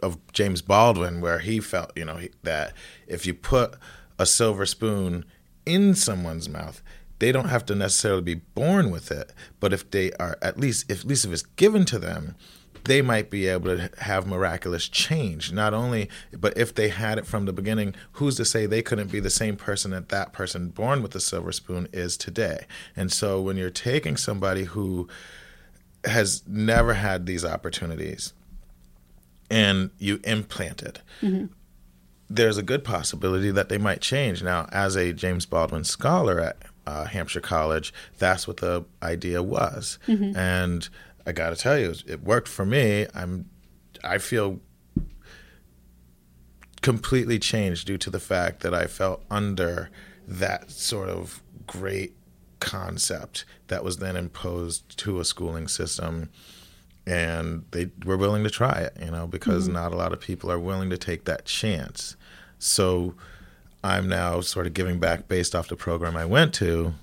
Speaker 2: of James Baldwin, where he felt, you know, he, that if you put a silver spoon in someone's mouth, they don't have to necessarily be born with it, but if they are at least, if, at least if it's given to them, they might be able to have miraculous change. Not only, but if they had it from the beginning, who's to say they couldn't be the same person that that person born with the silver spoon is today? And so when you're taking somebody who has never had these opportunities and you implant it, there's a good possibility that they might change. Now, as a James Baldwin scholar at uh, Hampshire College, that's what the idea was, and I got to tell you, it worked for me. I'm, I feel completely changed due to the fact that I felt under that sort of great concept that was then imposed to a schooling system and they were willing to try it, you know, because not a lot of people are willing to take that chance. So I'm now sort of giving back based off the program I went to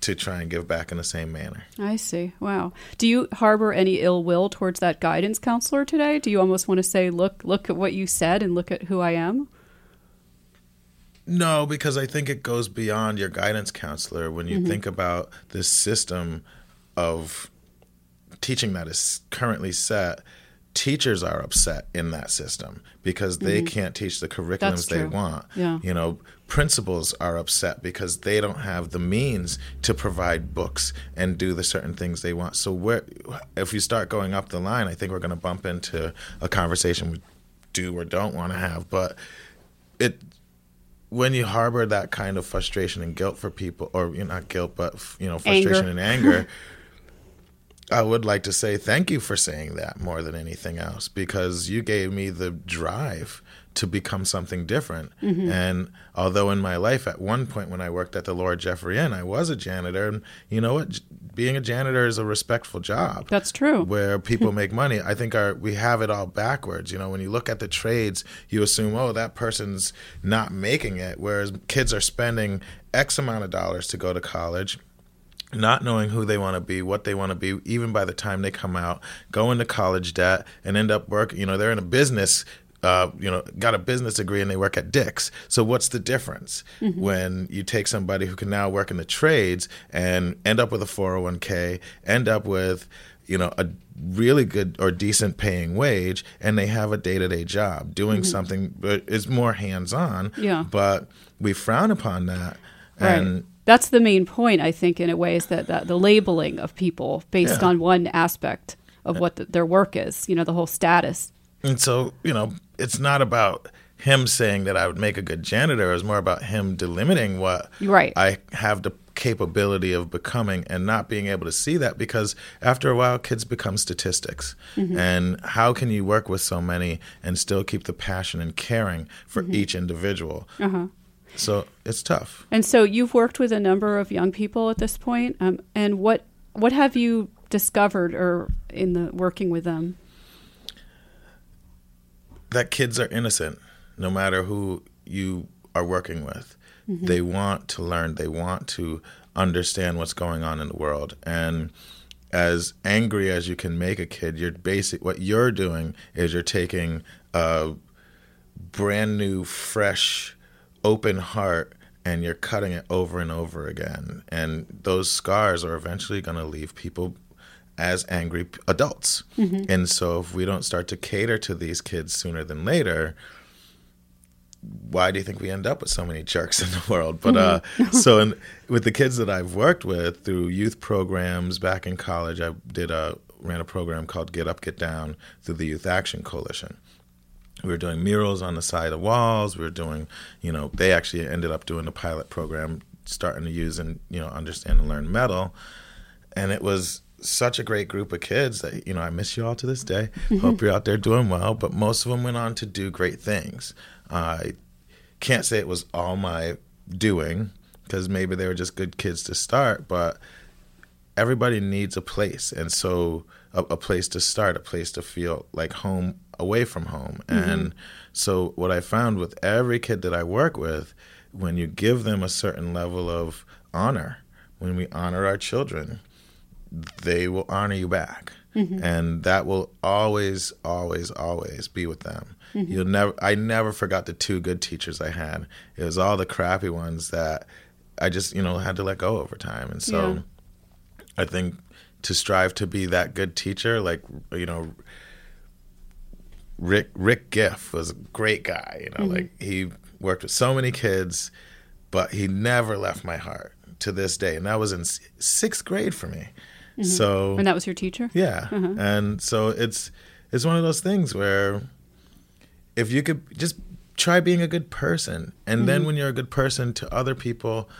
Speaker 2: to try and give back in the same manner.
Speaker 1: I see. Wow. Do you harbor any ill will towards that guidance counselor today? Do you almost want to say, "Look, look at what you said and look at who I am"?
Speaker 2: No, because I think it goes beyond your guidance counselor when
Speaker 1: Mm-hmm.
Speaker 2: you think about this system of teaching that is currently set. Teachers are upset in that system because they can't teach the curriculums
Speaker 1: Mm-hmm.
Speaker 2: They want.
Speaker 1: Yeah.
Speaker 2: You know, principals are upset because they don't have the means to provide books and do the certain things they want. So where if you start going up the line, I think we're going to bump into a conversation we do or don't want to have, but it when you harbor that kind of frustration and guilt for people, or you know, not guilt, but you know, frustration
Speaker 1: Anger.
Speaker 2: and anger, I would like to say thank you for saying that more than anything else, because you gave me the drive to become something different. Mm-hmm. And although in my life, at one point when I worked at the Lord Jeffery Inn, I was a janitor, and you know what, being a janitor is a respectful job
Speaker 1: That's true.
Speaker 2: where people make money. I think our we have it all backwards. You know, when you look at the trades, you assume, oh, that person's not making it, whereas kids are spending X amount of dollars to go to college. Not knowing who they want to be, what they want to be, even by the time they come out, go into college debt and end up working. You know, they're in a business uh, you know, got a business degree and they work at Dick's. So what's the difference when you take somebody who can now work in the trades and end up with a 401k, end up with, you know, a really good or decent paying wage, and they have a day to day job doing something that is more hands on.
Speaker 1: Yeah.
Speaker 2: But we frown upon that.
Speaker 1: Right.
Speaker 2: And
Speaker 1: That's the main point, I think, in a way, is that, that the labeling of people based
Speaker 2: Yeah.
Speaker 1: on one aspect of what the, their work is, you know, the whole status.
Speaker 2: And so, you know, it's not about him saying that I would make a good janitor. It's more about him delimiting what
Speaker 1: Right.
Speaker 2: I have the capability of becoming and not being able to see that because after a while, kids become statistics. And how can you work with so many and still keep the passion and caring for each individual?
Speaker 1: Uh-huh.
Speaker 2: So it's tough.
Speaker 1: And so you've worked with a number of young people at this point, um, and what what have you discovered or in the working with them?
Speaker 2: that kids are innocent no matter who you are working with. They want to learn, they want to understand what's going on in the world. And as angry as you can make a kid, you're basic what you're doing is you're taking a brand new, fresh, open heart and you're cutting it over and over again. And those scars are eventually going to leave people as angry adults. Mm-hmm. And so if we don't start to cater to these kids sooner than later, why do you think we end up with so many jerks in the world? But uh, mm-hmm. so in, with the kids that I've worked with through youth programs back in college, I did a ran a program called Get Up, Get Down through the Youth Action Coalition. We were doing murals on the side of walls. We were doing, you know, they actually ended up doing a pilot program, starting to use and you know understand and learn metal, and it was such a great group of kids that you know I miss you all to this day. Hope you're out there doing well. But most of them went on to do great things. I can't say it was all my doing because maybe they were just good kids to start, but everybody needs a place, and so a, a, place to start, a place to feel like home away from home. Mm-hmm. And so, what I found with every kid that I work with, when you give them a certain level of honor, when we honor our children, they will honor you back. Mm-hmm. And that will always, always, always be with them. Mm-hmm. You'll never. I never forgot the two good teachers I had. It was all the crappy ones that I just, you know, had to let go over time. And so, yeah. I think to strive to be that good teacher, like you know, Rick Rick Giff was a great guy. You know, mm-hmm. like he worked with so many kids, but he never left my heart to this day. And that was in sixth grade for me. Mm-hmm. So
Speaker 1: and that was your teacher.
Speaker 2: Yeah, uh-huh. and so it's it's one of those things where if you could just try being a good person, and mm-hmm. then when you're a good person to other people,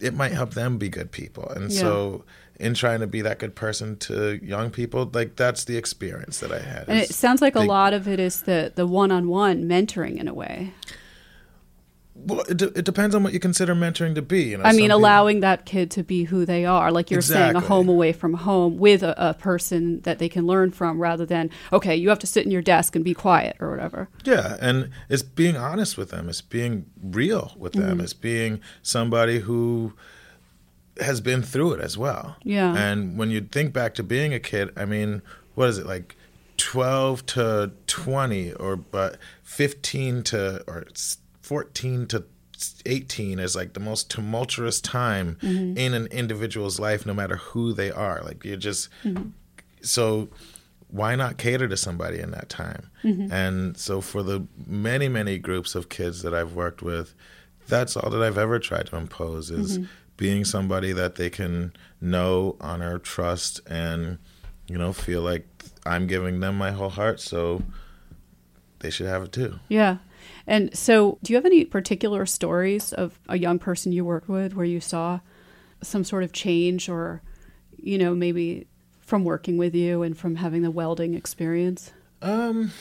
Speaker 2: it might help them be good people. And yeah. so in trying to be that good person to young people like that's the experience that i had
Speaker 1: and it sounds like they, a lot of it is the the one-on-one mentoring in a way
Speaker 2: well, it, it depends on what you consider mentoring to be. You know,
Speaker 1: I mean, allowing people... that kid to be who they are, like you're exactly. saying, a home away from home with a, a, person that they can learn from, rather than okay, you have to sit in your desk and be quiet or whatever.
Speaker 2: Yeah, and it's being honest with them. It's being real with them. Mm-hmm. It's being somebody who has been through it as well.
Speaker 1: Yeah.
Speaker 2: And when you think back to being a kid, I mean, what is it like? 12 to 20 or but 15 to or 14 to 18 is like the most tumultuous time mm-hmm. in an individual's life no matter who they are like you're just mm-hmm. so why not cater to somebody in that time mm-hmm. and so for the many many groups of kids that i've worked with that's all that i've ever tried to impose is mm-hmm. Being somebody that they can know honor trust and you know feel like i'm giving them my whole heart so they should have it too
Speaker 1: yeah and so, do you have any particular stories of a young person you worked with where you saw some sort of change or, you know, maybe from working with you and from having the welding experience?
Speaker 2: Um,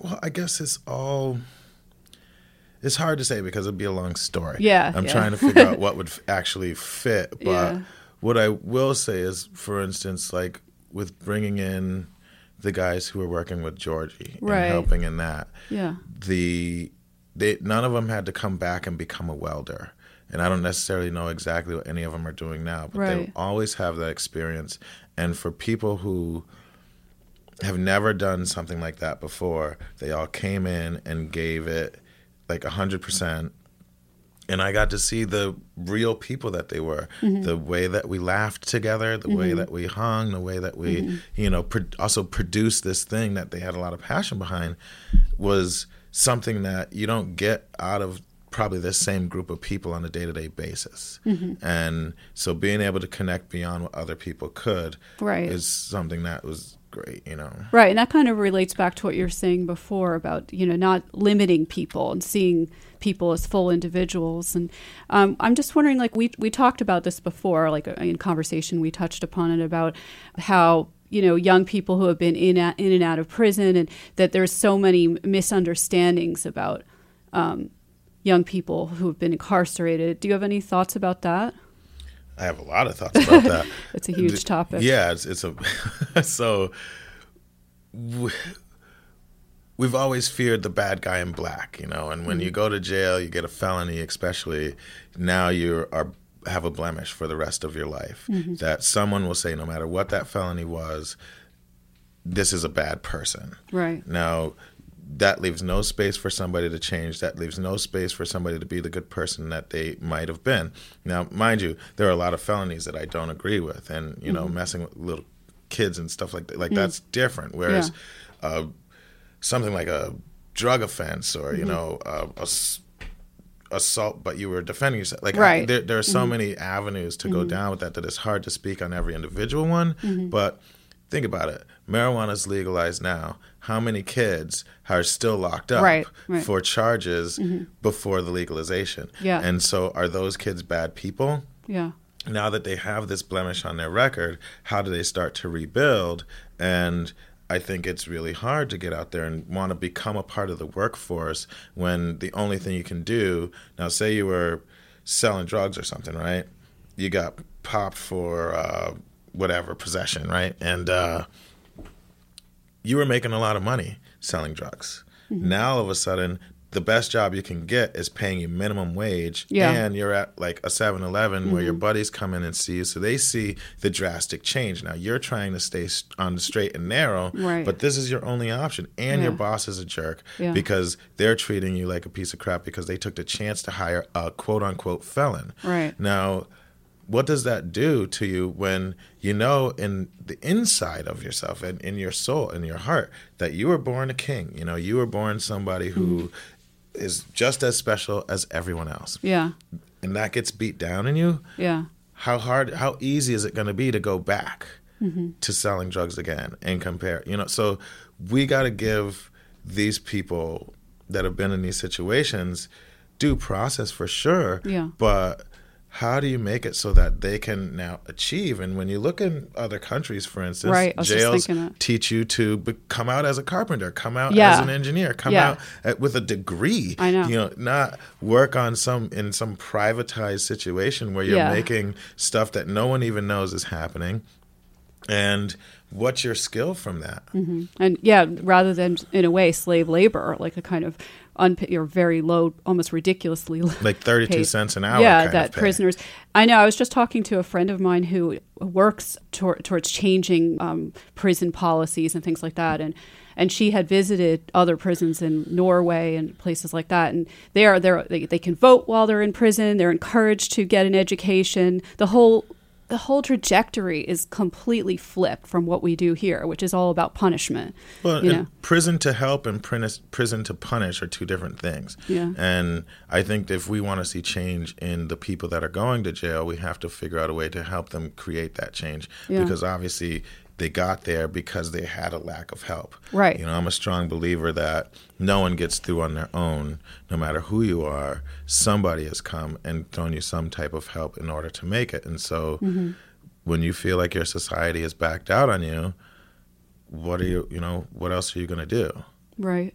Speaker 2: well, I guess it's all. It's hard to say because it'd be a long story.
Speaker 1: Yeah.
Speaker 2: I'm
Speaker 1: yeah.
Speaker 2: trying to figure out what would actually fit. But yeah. what I will say is, for instance, like with bringing in the guys who were working with Georgie right. and helping in that.
Speaker 1: Yeah.
Speaker 2: The they none of them had to come back and become a welder. And I don't necessarily know exactly what any of them are doing now, but right. they always have that experience. And for people who have never done something like that before, they all came in and gave it like a hundred percent and I got to see the real people that they were, mm-hmm. the way that we laughed together, the mm-hmm. way that we hung, the way that we, mm-hmm. you know, pro- also produced this thing that they had a lot of passion behind was something that you don't get out of probably the same group of people on a day-to-day basis mm-hmm. and so being able to connect beyond what other people could
Speaker 1: right.
Speaker 2: is something that was great, you know.
Speaker 1: Right, and that kind of relates back to what you're saying before about you know not limiting people and seeing people as full individuals. And um, I'm just wondering, like we we talked about this before, like uh, in conversation we touched upon it about how you know young people who have been in in and out of prison, and that there's so many misunderstandings about. Um, young people who have been incarcerated. Do you have any thoughts about that?
Speaker 2: I have a lot of thoughts about that.
Speaker 1: it's a huge topic.
Speaker 2: Yeah, it's, it's a so we've always feared the bad guy in black, you know. And when mm-hmm. you go to jail, you get a felony, especially now you are have a blemish for the rest of your life. Mm-hmm. That someone will say, no matter what that felony was, this is a bad person.
Speaker 1: Right
Speaker 2: now, that leaves no space for somebody to change. That leaves no space for somebody to be the good person that they might have been. Now, mind you, there are a lot of felonies that I don't agree with, and you know, mm-hmm. messing with little kids and stuff like that. Like mm-hmm. that's different. Whereas yeah. uh, something like a drug offense or you mm-hmm. know uh, a assault, but you were defending yourself. Like right. I, there, there, are so mm-hmm. many avenues to go mm-hmm. down with that that it's hard to speak on every individual one. Mm-hmm. But think about it: marijuana is legalized now. How many kids are still locked up
Speaker 1: right, right.
Speaker 2: for charges mm-hmm. before the legalization?
Speaker 1: Yeah.
Speaker 2: And so, are those kids bad people?
Speaker 1: Yeah.
Speaker 2: Now that they have this blemish on their record, how do they start to rebuild? And I think it's really hard to get out there and want to become a part of the workforce when the only thing you can do now, say you were selling drugs or something, right? You got popped for uh, whatever possession, right? And uh, you were making a lot of money selling drugs. Mm-hmm. Now all of a sudden, the best job you can get is paying you minimum wage yeah. and you're at like a 7-eleven mm-hmm. where your mm-hmm. buddies come in and see you so they see the drastic change now you're trying to stay on the straight and narrow
Speaker 1: right.
Speaker 2: but this is your only option and yeah. your boss is a jerk yeah. because they're treating you like a piece of crap because they took the chance to hire a quote unquote felon
Speaker 1: right
Speaker 2: now what does that do to you when you know in the inside of yourself and in your soul in your heart that you were born a king you know you were born somebody who mm-hmm is just as special as everyone else.
Speaker 1: Yeah.
Speaker 2: And that gets beat down in you.
Speaker 1: Yeah.
Speaker 2: How hard, how easy is it going to be to go back mm-hmm. to selling drugs again and compare? You know, so we got to give these people that have been in these situations due process for sure.
Speaker 1: Yeah.
Speaker 2: But how do you make it so that they can now achieve? And when you look in other countries, for instance,
Speaker 1: right,
Speaker 2: jails teach you to be, come out as a carpenter, come out yeah. as an engineer, come yeah. out at, with a degree.
Speaker 1: I know.
Speaker 2: You know, not work on some in some privatized situation where you're yeah. making stuff that no one even knows is happening. And what's your skill from that?
Speaker 1: Mm-hmm. And yeah, rather than in a way slave labor, like a kind of unpaid or very low, almost ridiculously low.
Speaker 2: Like 32
Speaker 1: paid.
Speaker 2: cents an hour.
Speaker 1: Yeah, that prisoners. I know. I was just talking to a friend of mine who works tor- towards changing um, prison policies and things like that. And and she had visited other prisons in Norway and places like that. And they are they they can vote while they're in prison. They're encouraged to get an education. The whole the whole trajectory is completely flipped from what we do here, which is all about punishment.
Speaker 2: Well, you know? prison to help and prison to punish are two different things.
Speaker 1: Yeah.
Speaker 2: And I think if we want to see change in the people that are going to jail, we have to figure out a way to help them create that change. Yeah. Because obviously, they got there because they had a lack of help.
Speaker 1: Right.
Speaker 2: You know, I'm a strong believer that no one gets through on their own, no matter who you are. Somebody has come and thrown you some type of help in order to make it. And so mm-hmm. when you feel like your society has backed out on you, what are you, you know, what else are you going to do?
Speaker 1: Right.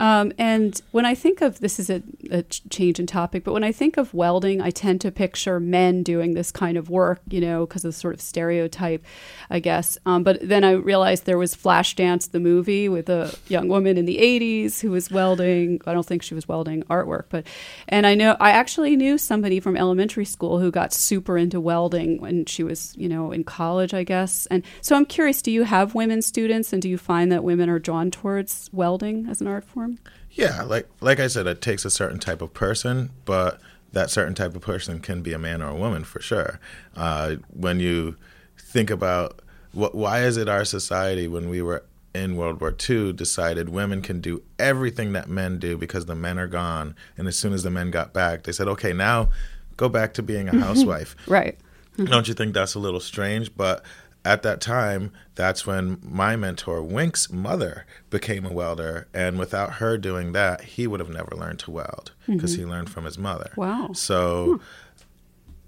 Speaker 1: Um, and when I think of this is a, a, change in topic, but when I think of welding, I tend to picture men doing this kind of work, you know, because of sort of stereotype, I guess. Um, but then I realized there was Flashdance, the movie, with a young woman in the 80s who was welding. I don't think she was welding artwork, but, and I know, I actually knew somebody from elementary school who got super into welding when she was, you know, in college, I guess. And so I'm curious, do you have women students and do you find that women are drawn towards welding as an art form?
Speaker 2: Yeah, like like I said, it takes a certain type of person, but that certain type of person can be a man or a woman for sure. Uh, when you think about what, why is it our society when we were in World War II decided women can do everything that men do because the men are gone, and as soon as the men got back, they said, okay, now go back to being a housewife.
Speaker 1: right.
Speaker 2: Don't you think that's a little strange? But at that time, that's when my mentor, Wink's mother, became a welder. And without her doing that, he would have never learned to weld because mm-hmm. he learned from his mother.
Speaker 1: Wow.
Speaker 2: So hmm.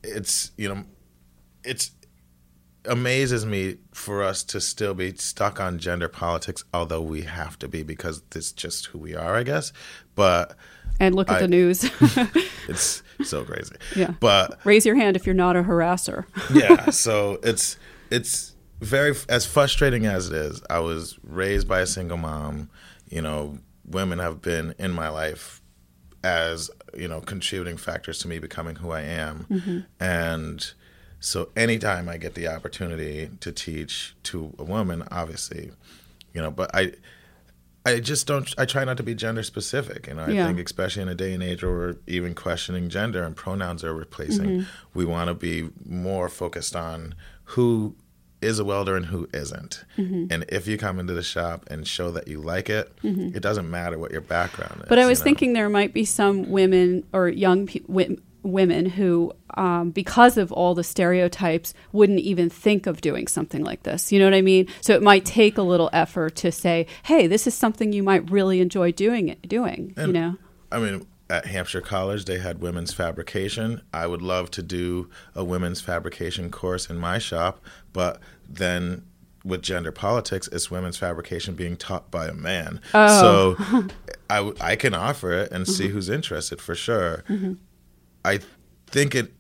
Speaker 2: it's, you know, it's amazes me for us to still be stuck on gender politics, although we have to be because it's just who we are, I guess. But
Speaker 1: and look at I, the news.
Speaker 2: it's so crazy.
Speaker 1: Yeah.
Speaker 2: But
Speaker 1: raise your hand if you're not a harasser.
Speaker 2: yeah. So it's it's very as frustrating as it is. I was raised by a single mom. You know, women have been in my life as you know contributing factors to me becoming who I am, mm-hmm. and so anytime I get the opportunity to teach to a woman, obviously, you know, but I I just don't. I try not to be gender specific. You know, I
Speaker 1: Yeah.
Speaker 2: think especially in a day and age where we're even questioning gender and pronouns are replacing,
Speaker 1: Mm-hmm.
Speaker 2: we want to be more focused on who is a welder and who isn't.
Speaker 1: Mm-hmm.
Speaker 2: And if you come into the shop and show that you like it, it doesn't matter what your background is.
Speaker 1: But I was
Speaker 2: you know?
Speaker 1: thinking there might be some women or young pe- women who, um, because of all the stereotypes, wouldn't even think of doing something like this. You know what I mean? So it might take a little effort to say, "Hey, this is something you might really enjoy doing." It doing, you know?
Speaker 2: I mean, at Hampshire College, they had women's fabrication. I would love to do a women's fabrication course in my shop, but then with gender politics, it's women's fabrication being taught by a man.
Speaker 1: Oh.
Speaker 2: So I, I can offer it and see mm-hmm. who's interested for sure. Mm-hmm. I think it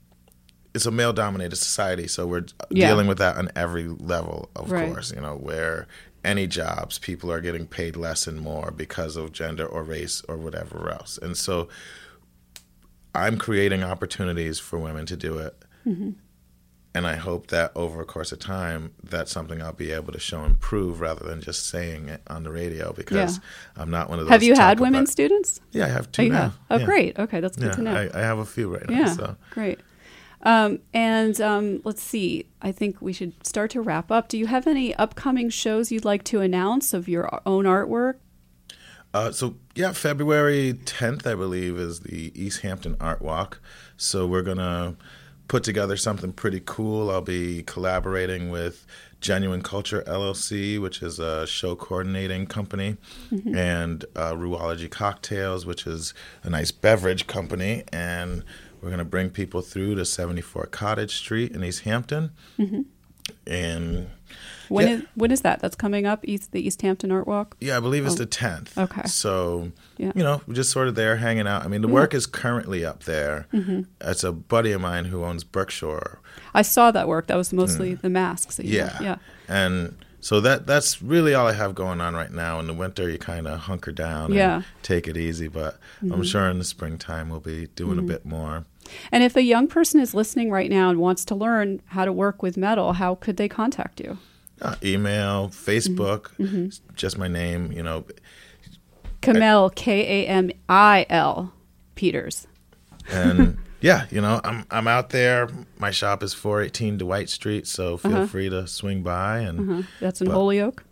Speaker 2: it's a male dominated society, so we're
Speaker 1: Yeah.
Speaker 2: dealing with that on every level, of
Speaker 1: Right.
Speaker 2: course, you know, where any jobs people are getting paid less and more because of gender or race or whatever else. And so I'm creating opportunities for women to do it.
Speaker 1: Mm-hmm.
Speaker 2: And I hope that over a course of time, that's something I'll be able to show and prove rather than just saying it on the radio because I'm not one of those.
Speaker 1: Have you had women
Speaker 2: about-
Speaker 1: students?
Speaker 2: Yeah, I have
Speaker 1: Oh,
Speaker 2: two
Speaker 1: you
Speaker 2: now.
Speaker 1: have. Oh,
Speaker 2: Yeah.
Speaker 1: great. Okay, that's good
Speaker 2: Yeah,
Speaker 1: to know.
Speaker 2: I, I have a few right now.
Speaker 1: Yeah,
Speaker 2: So.
Speaker 1: great. Um, and um, let's see. I think we should start to wrap up. Do you have any upcoming shows you'd like to announce of your own artwork?
Speaker 2: Uh, so yeah, February 10th, I believe, is the Easthampton Art Walk. So we're gonna put together something pretty cool. I'll be collaborating with Genuine Culture LLC, which is a show coordinating company, and uh, Ruology Cocktails, which is a nice beverage company, and we're gonna bring people through to 74 Cottage Street in Easthampton, and
Speaker 1: When
Speaker 2: Yeah.
Speaker 1: is when is that? That's coming up. East the Easthampton Art Walk.
Speaker 2: Yeah, I believe it's the tenth.
Speaker 1: Oh, Okay.
Speaker 2: So
Speaker 1: Yeah.
Speaker 2: you know, we're just sort of there hanging out. I mean, the work is currently up there.
Speaker 1: Mm-hmm.
Speaker 2: It's a buddy of mine who owns Berkshire.
Speaker 1: I saw that work. That was mostly the masks. That you
Speaker 2: Yeah.
Speaker 1: yeah.
Speaker 2: And so that that's really all I have going on right now. In the winter, you kind of hunker down
Speaker 1: Yeah. Mm-hmm.
Speaker 2: and take it easy. But I'm sure in the springtime we'll be doing a bit more.
Speaker 1: And if a young person is listening right now and wants to learn how to work with metal, how could they contact you?
Speaker 2: Uh, email,
Speaker 1: Mm-hmm.
Speaker 2: Facebook, just my name. You know,
Speaker 1: Kamil K A M I L Peters.
Speaker 2: and yeah, you know, I'm I'm out there. My shop is 418 Dwight Street, so feel
Speaker 1: Uh-huh.
Speaker 2: free to swing by and.
Speaker 1: That's in
Speaker 2: But-
Speaker 1: Holyoke.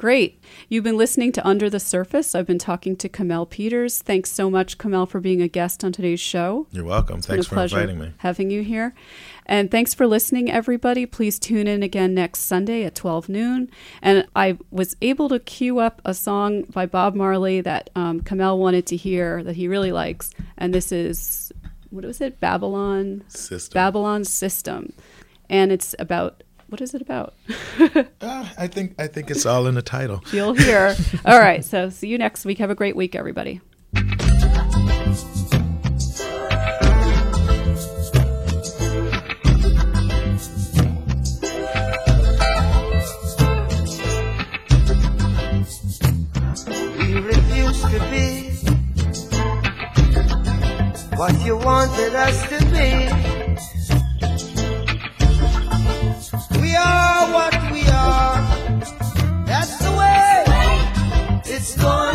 Speaker 1: Great. You've been listening to Under the Surface. I've been talking to Kamil Peters. Thanks so much, Kamil, for being a guest on today's show.
Speaker 2: You're welcome.
Speaker 1: It's
Speaker 2: Thanks for inviting me.
Speaker 1: having you here. And thanks for listening, everybody. Please tune in again next Sunday at 12 noon. And I was able to cue up a song by Bob Marley that um, Kamil wanted to hear that he really likes. And this is, what was it? Babylon?
Speaker 2: System.
Speaker 1: Babylon System. And it's about, what is it about?
Speaker 2: Uh, I think I think it's all in the title.
Speaker 1: You'll hear. All right. So see you next week. Have a great week, everybody.
Speaker 3: We refuse to be what you wanted us to be. What we are. That's the way it's going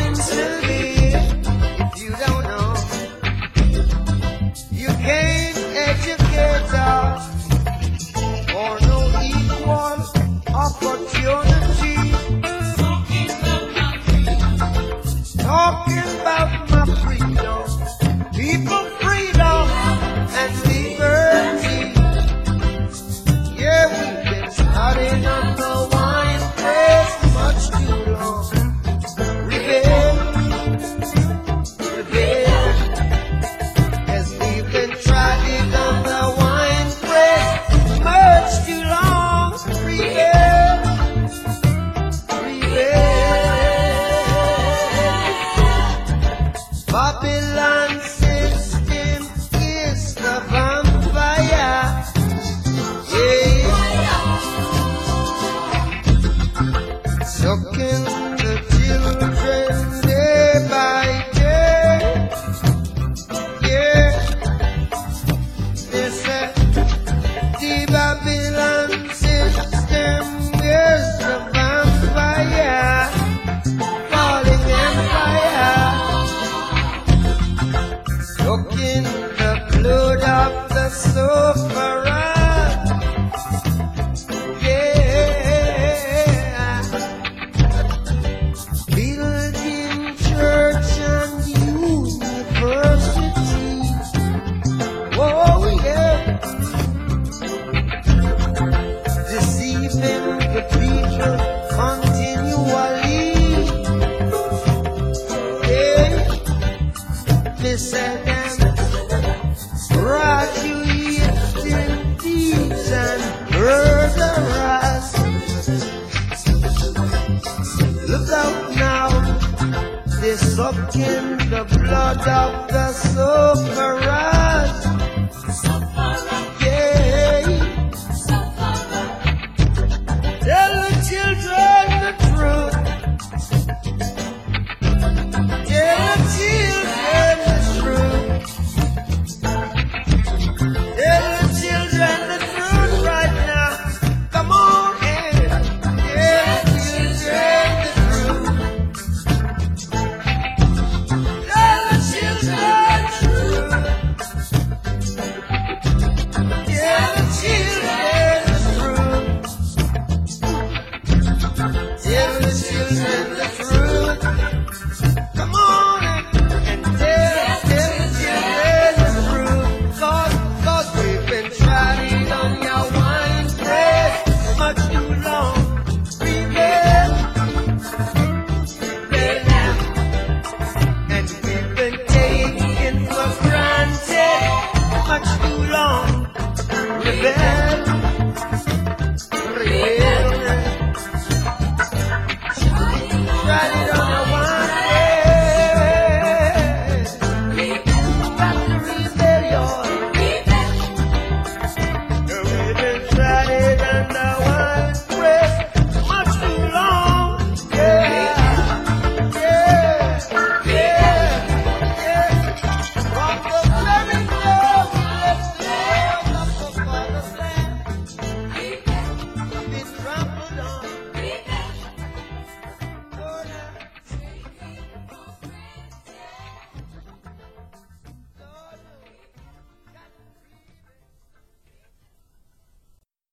Speaker 3: the blood of the sufferer.